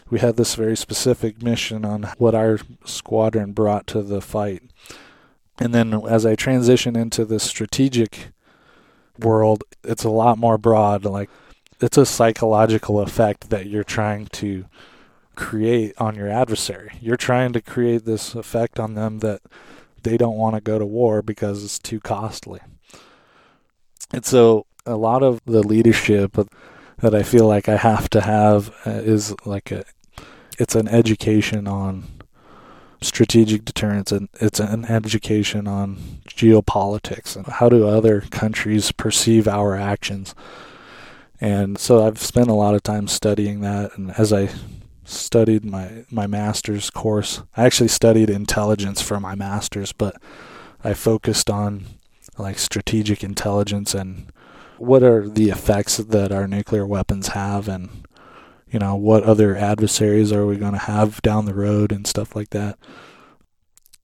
we had this very specific mission on what our squadron brought to the fight. And then as I transition into the strategic world, it's a lot more broad like it's a psychological effect that you're trying to create on your adversary. You're trying to create this effect on them that they don't want to go to war because it's too costly. And so a lot of the leadership that I feel like I have to have uh, is like a it's an education on strategic deterrence and it's an education on geopolitics and how do other countries perceive our actions and so I've spent a lot of time studying that. And as I studied my, my master's course, I actually studied intelligence for my master's, but I focused on like strategic intelligence and what are the effects that our nuclear weapons have and you know what other adversaries are we going to have down the road and stuff like that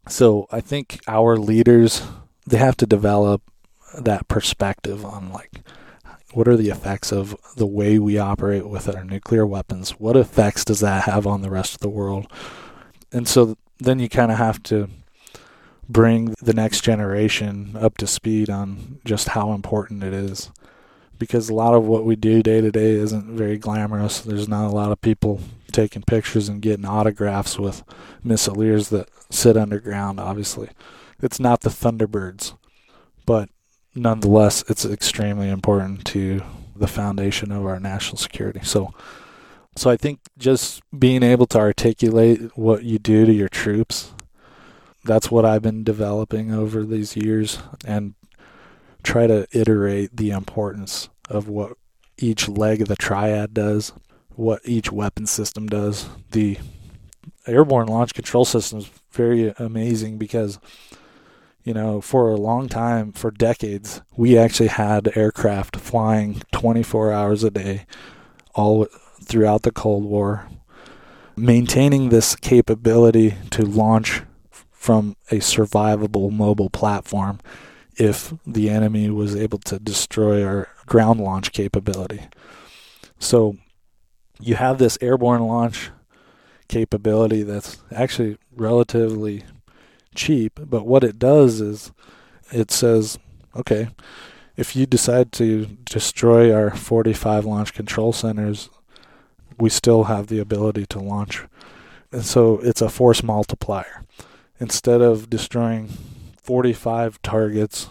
so i think our leaders they have to develop that perspective on like what are the effects of the way we operate with our nuclear weapons? What effects does that have on the rest of the world? And so then you kind of have to bring the next generation up to speed on just how important it is. Because a lot of what we do day to day isn't very glamorous. There's not a lot of people taking pictures and getting autographs with missileers that sit underground, obviously. It's not the Thunderbirds. But nonetheless, it's extremely important to the foundation of our national security. So So I think just being able to articulate what you do to your troops, that's what I've been developing over these years and try to iterate the importance of what each leg of the triad does, what each weapon system does. The airborne launch control system is very amazing because you know, for a long time, for decades, we actually had aircraft flying 24 hours a day all throughout the Cold War, maintaining this capability to launch from a survivable mobile platform if the enemy was able to destroy our ground launch capability. So you have this airborne launch capability that's actually relatively cheap, but what it does is it says, okay, if you decide to destroy our 45 launch control centers, we still have the ability to launch. And so it's a force multiplier. Instead of destroying 45 targets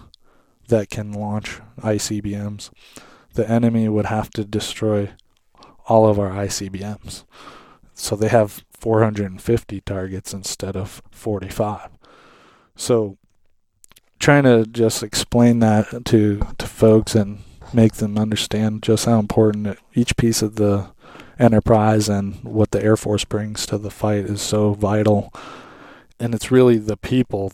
that can launch ICBMs, the enemy would have to destroy all of our ICBMs. So they have 450 targets instead of 45. So trying to just explain that to to folks and make them understand just how important each piece of the enterprise and what the Air Force brings to the fight is so vital. And it's really the people.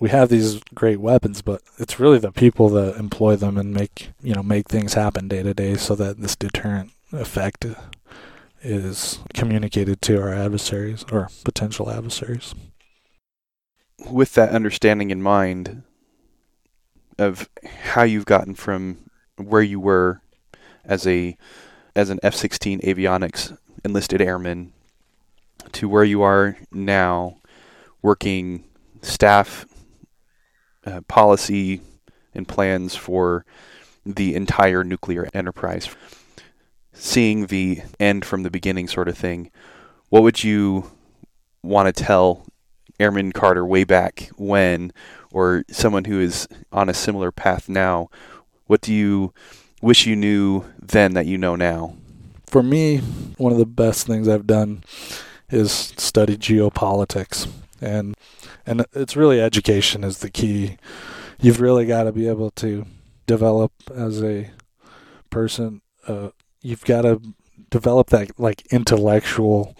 We have these great weapons, but it's really the people that employ them and make you know make things happen day to day, so that this deterrent effect is communicated to our adversaries or potential adversaries. With that understanding in mind of how you've gotten from where you were as a as an F-16 avionics enlisted airman to where you are now working staff uh, policy and plans for the entire nuclear enterprise. Seeing the end from the beginning sort of thing what would you want to tell Airman Carter way back when, or someone who is on a similar path now, what do you wish you knew then that you know now? For me, one of the best things I've done is study geopolitics, and and it's really education is the key. You've really got to be able to develop as a person. Uh, you've got to develop that like intellectual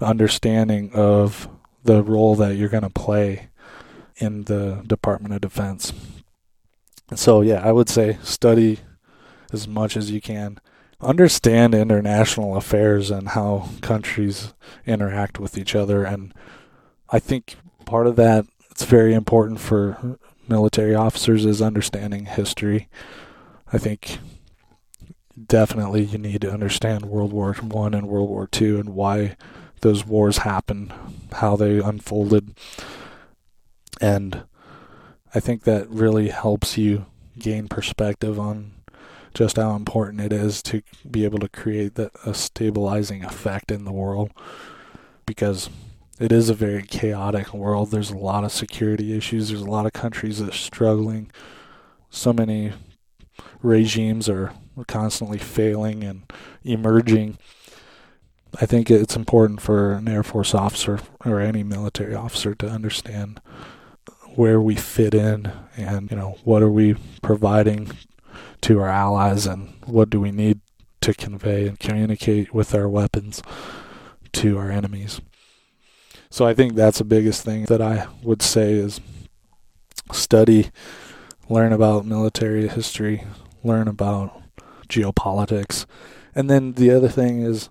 understanding of the role that you're going to play in the Department of Defense. So, yeah, I would say study as much as you can. Understand international affairs and how countries interact with each other. And I think part of that, it's very important for military officers, is understanding history. I think definitely you need to understand World War One and World War Two and why those wars happened, how they unfolded. And I think that really helps you gain perspective on just how important it is to be able to create a stabilizing effect in the world because it is a very chaotic world. There's a lot of security issues. There's a lot of countries that are struggling. So many regimes are constantly failing and emerging I think it's important for an Air Force officer or any military officer to understand where we fit in and, you know, what are we providing to our allies and what do we need to convey and communicate with our weapons to our enemies. So I think that's the biggest thing that I would say is study, learn about military history, learn about geopolitics. And then the other thing is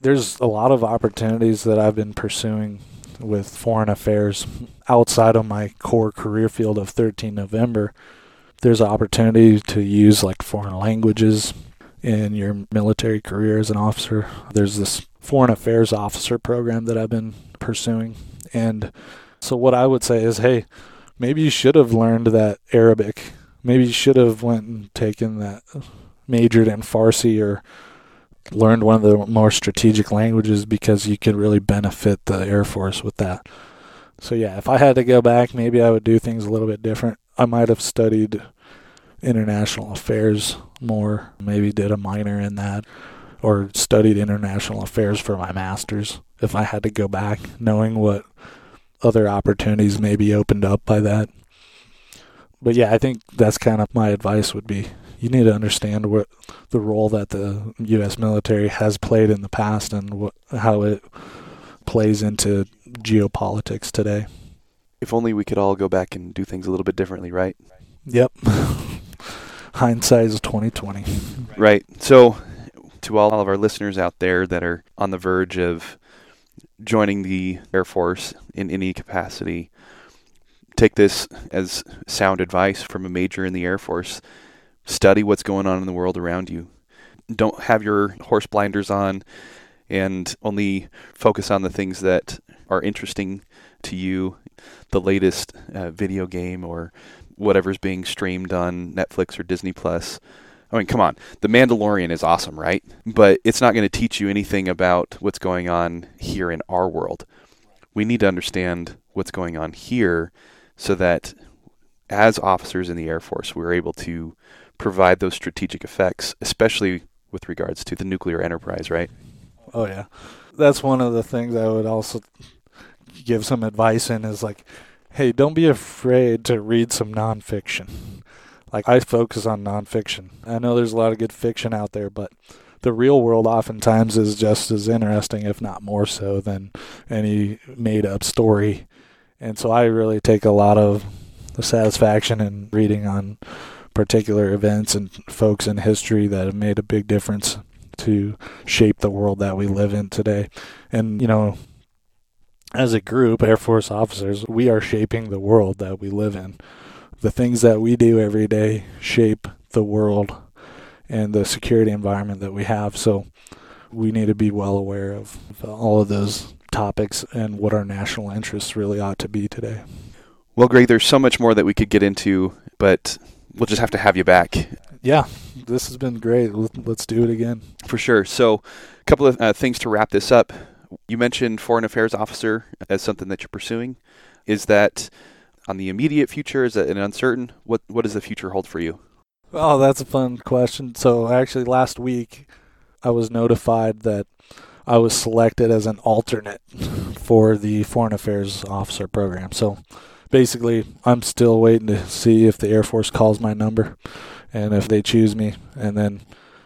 there's a lot of opportunities that I've been pursuing with foreign affairs outside of my core career field of 13 November. There's an opportunity to use like foreign languages in your military career as an officer. There's this foreign affairs officer program that I've been pursuing. And so what I would say is, hey, maybe you should have learned that Arabic. Maybe you should have went and taken that majored in Farsi or learned one of the more strategic languages because you could really benefit the Air Force with that. So yeah, if I had to go back, maybe I would do things a little bit different. I might have studied international affairs more, maybe did a minor in that, or studied international affairs for my master's if I had to go back, knowing what other opportunities may be opened up by that. But yeah, I think that's kind of my advice would be you need to understand what the role that the U.S. military has played in the past and what how it plays into geopolitics today. If only we could all go back and do things a little bit differently, right? Yep. [laughs] Hindsight is twenty twenty. Right. So, to all of our listeners out there that are on the verge of joining the Air Force in any capacity, take this as sound advice from a major in the Air Force. Study what's going on in the world around you. Don't have your horse blinders on and only focus on the things that are interesting to you, the latest uh, video game or whatever's being streamed on Netflix or Disney Plus. I mean, come on. The Mandalorian is awesome, right? But it's not going to teach you anything about what's going on here in our world. We need to understand what's going on here so that as officers in the Air Force, we're able to provide those strategic effects, especially with regards to the nuclear enterprise, right? Oh yeah, that's one of the things I would also give some advice in is like, hey, don't be afraid to read some nonfiction. Like I focus on nonfiction. I know there's a lot of good fiction out there, but the real world oftentimes is just as interesting, if not more so, than any made up story. And so I really take a lot of satisfaction in reading on particular events and folks in history that have made a big difference to shape the world that we live in today. And, you know, as a group, Air Force officers, we are shaping the world that we live in. The things that we do every day shape the world and the security environment that we have. So we need to be well aware of all of those topics and what our national interests really ought to be today. Well, Greg, there's so much more that we could get into, but we'll just have to have you back. Yeah, this has been great. Let's do it again. For sure. So, a couple of uh, things to wrap this up. You mentioned foreign affairs officer as something that you're pursuing. Is that on the immediate future? Is it uncertain? What What does the future hold for you? Oh, that's a fun question. So, actually, last week I was notified that I was selected as an alternate [laughs] for the foreign affairs officer program. So, basically, I'm still waiting to see if the Air Force calls my number and if they choose me. And then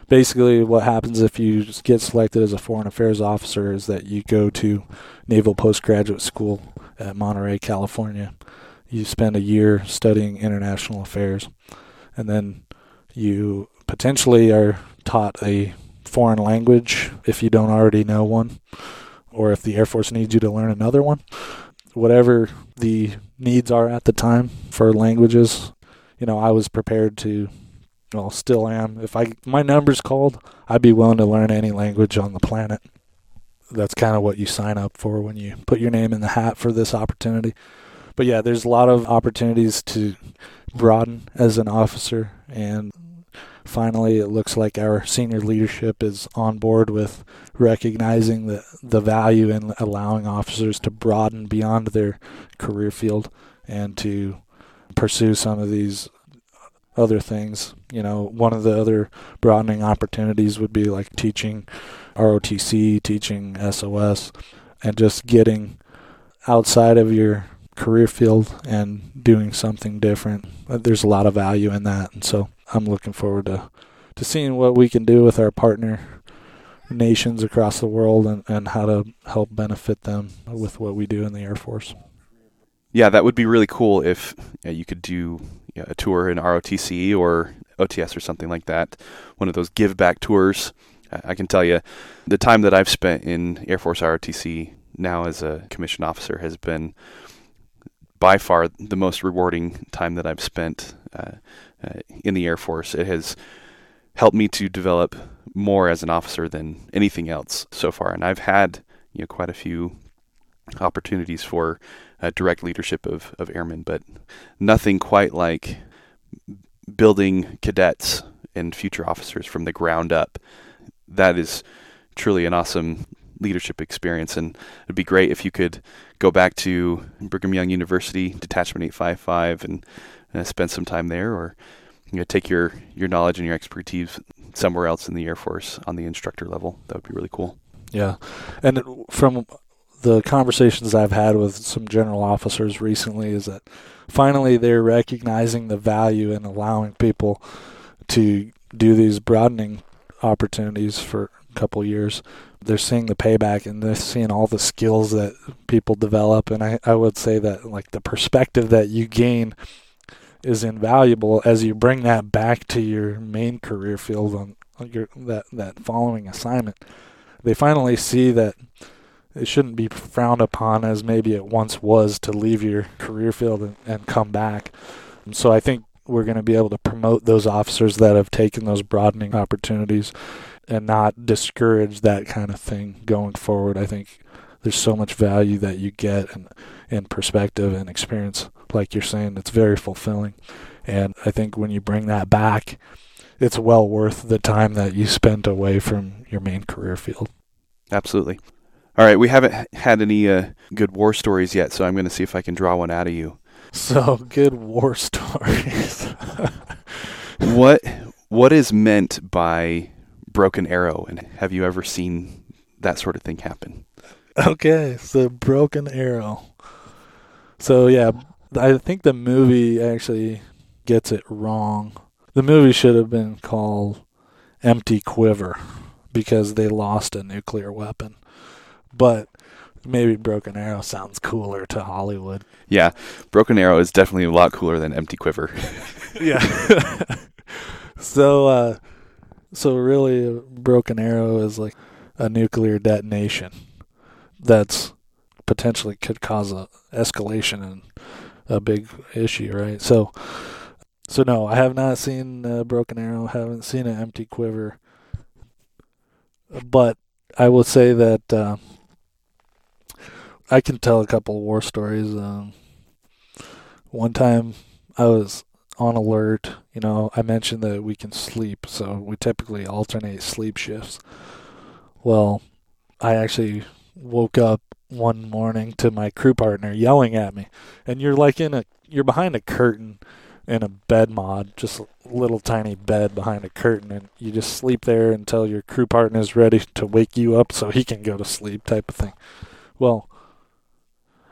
basically, what happens if you get selected as a foreign affairs officer is that you go to Naval Postgraduate School at Monterey, California. You spend a year studying international affairs, and then you potentially are taught a foreign language if you don't already know one, or if the Air Force needs you to learn another one. Whatever the needs are at the time for languages, you know, I was prepared to well, still am. If I my number's called, I'd be willing to learn any language on the planet. That's kind of what you sign up for when you put your name in the hat for this opportunity. But yeah, there's a lot of opportunities to broaden as an officer and finally it looks like our senior leadership is on board with recognizing the the value in allowing officers to broaden beyond their career field and to pursue some of these other things. You know, one of the other broadening opportunities would be like teaching ROTC, teaching SOS, and just getting outside of your career field and doing something different. Uh, there's a lot of value in that, and so I'm looking forward to to seeing what we can do with our partner nations across the world and, and how to help benefit them with what we do in the Air Force. Yeah, that would be really cool if you could do a tour in ROTC or OTS or something like that, one of those give back tours. I can tell you, the time that I've spent in Air Force ROTC now as a commissioned officer has been by far the most rewarding time that I've spent uh, uh, in the Air Force. It has helped me to develop more as an officer than anything else so far, and I've had you know quite a few opportunities for uh, direct leadership of, of airmen, but nothing quite like building cadets and future officers from the ground up. That is truly an awesome leadership experience, and it'd be great if you could go back to Brigham Young University, Detachment 855, and uh, spend some time there, or you know, take your, your knowledge and your expertise somewhere else in the Air Force on the instructor level. That would be really cool. Yeah, and from the conversations I've had with some general officers recently is that finally they're recognizing the value in allowing people to do these broadening opportunities for couple years. They're seeing the payback and they're seeing all the skills that people develop. And I, I would say that like the perspective that you gain is invaluable as you bring that back to your main career field on your that that following assignment. They finally see that it shouldn't be frowned upon as maybe it once was to leave your career field and, and come back. And so I think we're going to be able to promote those officers that have taken those broadening opportunities and not discourage that kind of thing going forward. I think there's so much value that you get in, in perspective and experience. Like you're saying, it's very fulfilling. And I think when you bring that back, it's well worth the time that you spent away from your main career field. Absolutely. All right, we haven't had any uh, good war stories yet, so I'm going to see if I can draw one out of you. So good war [laughs] stories. what what is meant by broken arrow, and have you ever seen that sort of thing happen? Okay, so broken arrow. So yeah, I think the movie actually gets it wrong. The movie should have been called Empty Quiver because they lost a nuclear weapon but maybe Broken Arrow sounds cooler to Hollywood. Yeah, Broken Arrow is definitely a lot cooler than Empty Quiver. [laughs] yeah. [laughs] so, uh, so really, a Broken Arrow is like a nuclear detonation that's potentially could cause a escalation and a big issue, right? So, so no, I have not seen uh, Broken Arrow. Haven't seen an Empty Quiver, but I will say that. Uh, I can tell a couple war stories. Um, one time I was on alert. You know, I mentioned that we can sleep, so we typically alternate sleep shifts. Well, I actually woke up one morning to my crew partner yelling at me, and you're like in a you're behind a curtain in a bed mod, just a little tiny bed behind a curtain, and you just sleep there until your crew partner is ready to wake you up so he can go to sleep, type of thing. Well,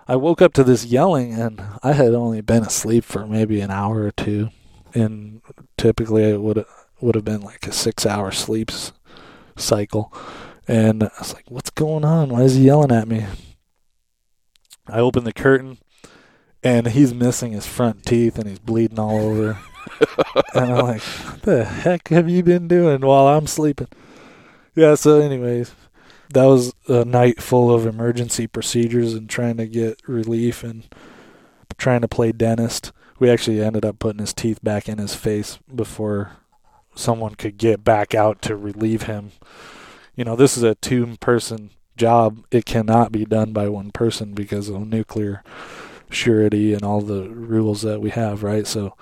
I woke up to this yelling, and I had only been asleep for maybe an hour or two, and typically it would would have been like a six hour sleep cycle. And I was like, "What's going on? Why is he yelling at me?" I opened the curtain, and he's missing his front teeth, and he's bleeding all over. [laughs] and I'm like, "What the heck have you been doing while I'm sleeping?" Yeah. So, anyways, that was a night full of emergency procedures and trying to get relief and trying to play dentist. We actually ended up putting his teeth back in his face before someone could get back out to relieve him. You know, this is a two person job. It cannot be done by one person because of nuclear surety and all the rules that we have, right? So,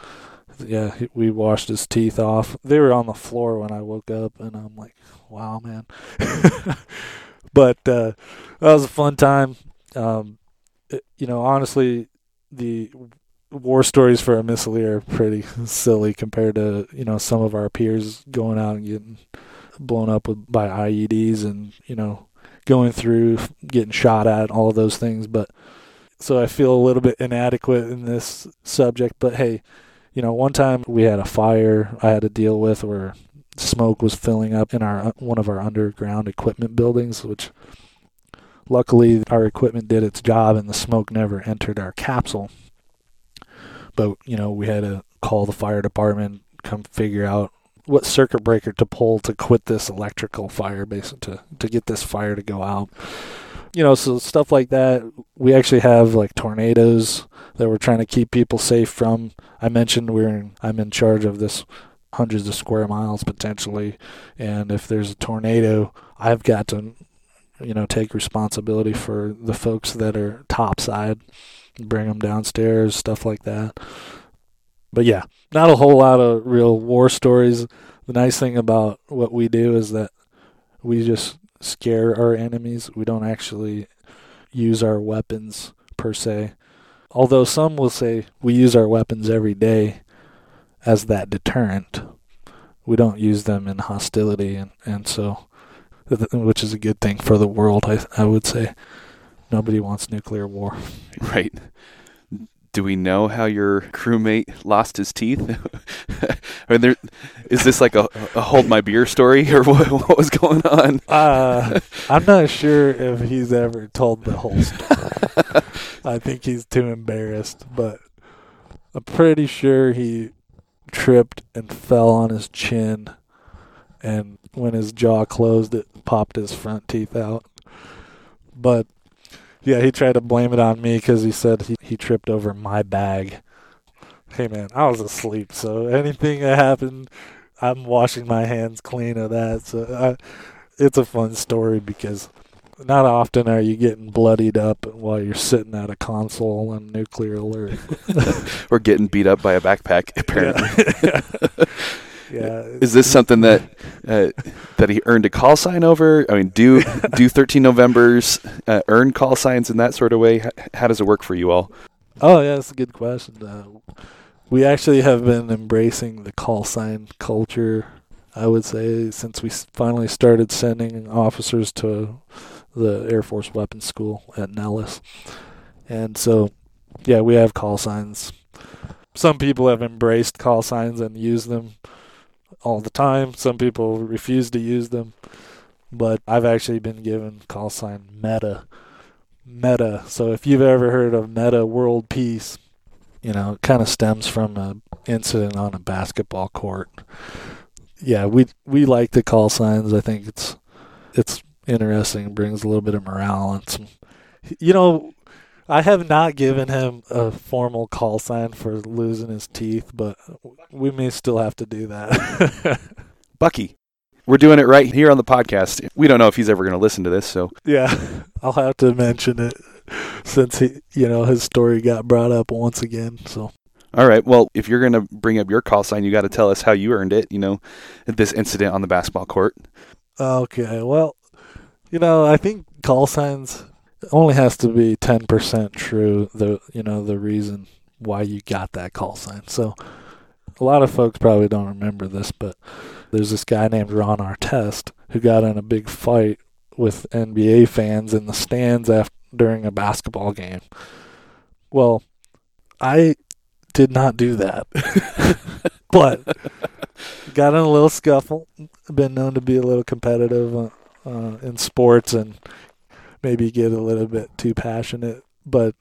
yeah, we washed his teeth off. They were on the floor when I woke up, and I'm like, wow, man. [laughs] but uh, that was a fun time. Um, it, you know, honestly, the war stories for a Missileer are pretty silly compared to you know some of our peers going out and getting blown up with, by IEDs and you know going through getting shot at all of those things. But so I feel a little bit inadequate in this subject. But hey, you know, one time we had a fire I had to deal with where smoke was filling up in our uh, one of our underground equipment buildings, which luckily our equipment did its job and the smoke never entered our capsule. But you know, we had to call the fire department, come figure out what circuit breaker to pull to quit this electrical fire, basically to to get this fire to go out. You know, so stuff like that. We actually have like tornadoes that we're trying to keep people safe from. I mentioned we're in, I'm in charge of this hundreds of square miles potentially. And if there's a tornado, I've got to, you know, take responsibility for the folks that are topside, bring them downstairs, stuff like that. But yeah, not a whole lot of real war stories. The nice thing about what we do is that we just scare our enemies. We don't actually use our weapons per se. Although some will say we use our weapons every day as that deterrent. we don't use them in hostility, and and so, which is a good thing for the world. I I would say nobody wants nuclear war. Right. Do we know how your crewmate lost his teeth? [laughs] I mean, there, is this like a, a hold my beer story, or [laughs] what, what was going on? Uh, I'm not sure if he's ever told the whole story. [laughs] I think he's too embarrassed, but I'm pretty sure he tripped and fell on his chin, and when his jaw closed, it popped his front teeth out. But yeah, he tried to blame it on me because he said he, he tripped over my bag. Hey man, I was asleep, so anything that happened, I'm washing my hands clean of that. So I, it's a fun story because not often are you getting bloodied up while you're sitting at a console on nuclear alert. [laughs] or getting beat up by a backpack, [laughs] apparently. Yeah. [laughs] yeah. Is this something that uh, that he earned a call sign over? I mean, do [laughs] do 13 Novembers uh, earn call signs in that sort of way? H- how does it work for you all? Oh, yeah, that's a good question. Uh, we actually have been embracing the call sign culture, I would say, since we finally started sending officers to the Air Force Weapons School at Nellis. And so, yeah, we have call signs. Some people have embraced call signs and use them all the time. Some people refuse to use them. But I've actually been given call sign meta. Meta. So if you've ever heard of Metta World Peace, you know, it kind of stems from an incident on a basketball court. Yeah, we we like the call signs. I think it's it's interesting, brings a little bit of morale and some you know, I have not given him a formal call sign for losing his teeth, but we may still have to do that. [laughs] Bucky, we're doing it right here on the podcast. We don't know if he's ever going to listen to this, so yeah, I'll have to mention it since he, you know, his story got brought up once again. So all right. Well, if you're going to bring up your call sign, you got to tell us how you earned it. You know, this incident on the basketball court. Okay. Well, you know, I think call signs only has to be 10% true the you know the reason why you got that call sign. So a lot of folks probably don't remember this, but there's this guy named Ron Artest who got in a big fight with NBA fans in the stands after during a basketball game. Well, I did not do that. [laughs] but got in a little scuffle. Been known to be a little competitive uh, uh, in sports and maybe get a little bit too passionate. But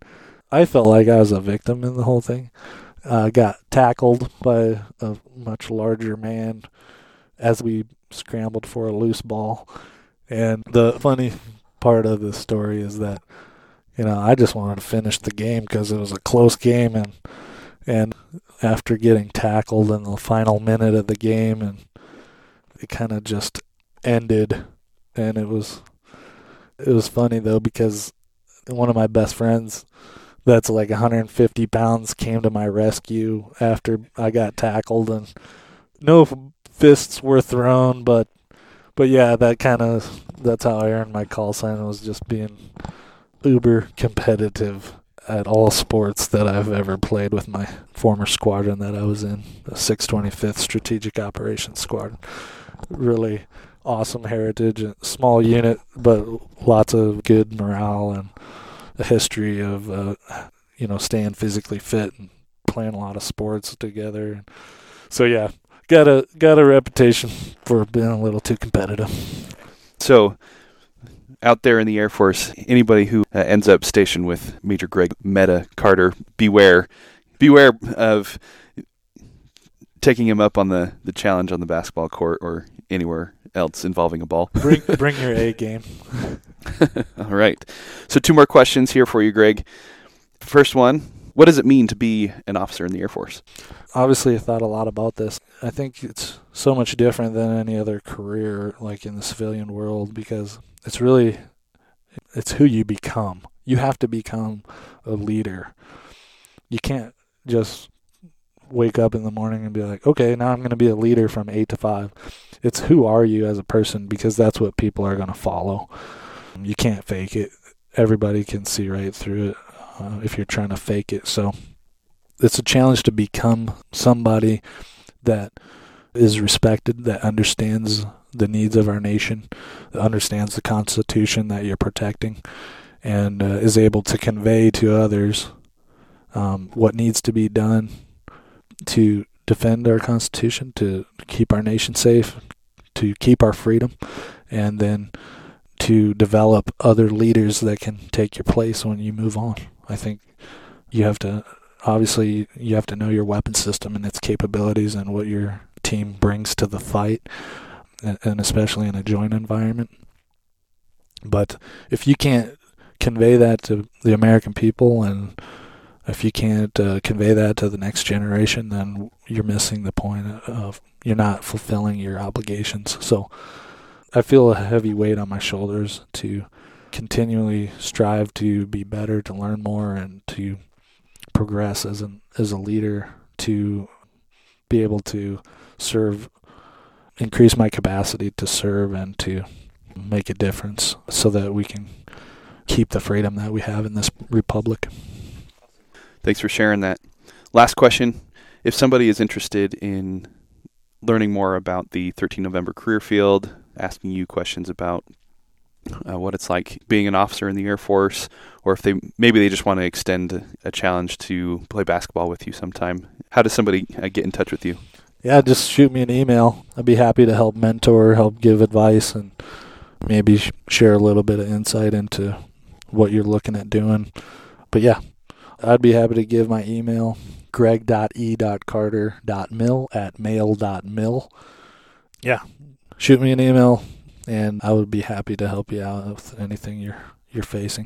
I felt like I was a victim in the whole thing. Uh, got tackled by a much larger man as we scrambled for a loose ball. And the funny part of the story is that, you know, I just wanted to finish the game because it was a close game. And, and after getting tackled in the final minute of the game, and it kind of just ended. And it was it was funny though because one of my best friends that's like 150 pounds came to my rescue after I got tackled and no fists were thrown but but yeah that kind of that's how I earned my call sign was just being uber competitive at all sports that I've ever played with my former squadron that I was in the 625th Strategic Operations Squadron. Really awesome heritage, small unit, but lots of good morale and a history of uh, you know staying physically fit and playing a lot of sports together. So yeah, got a got a reputation for being a little too competitive. So out there in the Air Force, anybody who uh, ends up stationed with Major Greg Meta Carter, beware, beware of taking him up on the, the challenge on the basketball court or anywhere else involving a ball. bring [laughs] bring your A game. [laughs] All right. So two more questions here for you, Greg. First one, what does it mean to be an officer in the Air Force? Obviously, I thought a lot about this. I think it's so much different than any other career like in the civilian world because it's really it's who you become. You have to become a leader. You can't just wake up in the morning and be like, okay, now I'm going to be a leader from eight to five. It's who are you as a person because that's what people are going to follow. You can't fake it. Everybody can see right through it uh, if you're trying to fake it. So it's a challenge to become somebody that is respected, that understands the needs of our nation, that understands the Constitution that you're protecting, and uh, is able to convey to others um, what needs to be done to defend our Constitution, to keep our nation safe, to keep our freedom, and then to develop other leaders that can take your place when you move on. I think you have to obviously you have to know your weapon system and its capabilities and what your team brings to the fight and especially in a joint environment. But if you can't convey that to the American people and if you can't uh, convey that to the next generation, then you're missing the point of you're not fulfilling your obligations. So I feel a heavy weight on my shoulders to continually strive to be better, to learn more, and to progress as an as a leader to be able to serve increase my capacity to serve and to make a difference so that we can keep the freedom that we have in this republic. Thanks for sharing that. Last question. If somebody is interested in learning more about the 13 November career field, asking you questions about uh, what it's like being an officer in the Air Force, or if they maybe they just want to extend a challenge to play basketball with you sometime, how does somebody uh, get in touch with you? Yeah, just shoot me an email. I'd be happy to help mentor, help give advice, and maybe sh- share a little bit of insight into what you're looking at doing. But yeah, I'd be happy to give my email greg.e.carter.mil at mail.mil. Yeah, shoot me an email, and I would be happy to help you out with anything you're you're facing.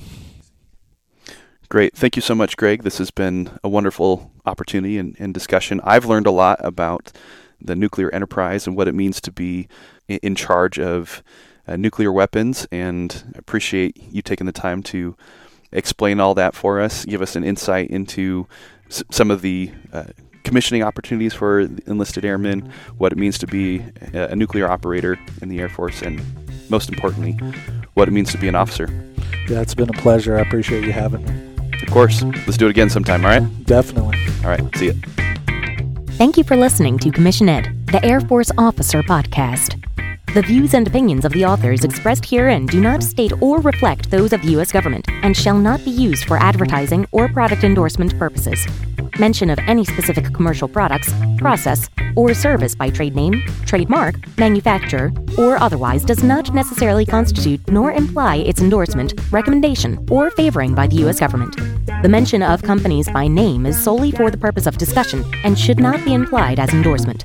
Great. Thank you so much, Greg. This has been a wonderful opportunity and, and, discussion. I've learned a lot about the nuclear enterprise and what it means to be in charge of uh, nuclear weapons, and appreciate you taking the time to explain all that for us, give us an insight into s- some of the uh, commissioning opportunities for enlisted airmen, what it means to be a, a nuclear operator in the Air Force, and most importantly, what it means to be an officer. Yeah, it's been a pleasure. I appreciate you having me. Of course. Let's do it again sometime, all right? Definitely. All right. See you. Thank you for listening to Commission Ed, the Air Force Officer Podcast. The views and opinions of the authors expressed herein do not state or reflect those of the U.S. government and shall not be used for advertising or product endorsement purposes. Mention of any specific commercial products, process, or service by trade name, trademark, manufacturer, or otherwise does not necessarily constitute nor imply its endorsement, recommendation, or favoring by the U.S. government. The mention of companies by name is solely for the purpose of discussion and should not be implied as endorsement.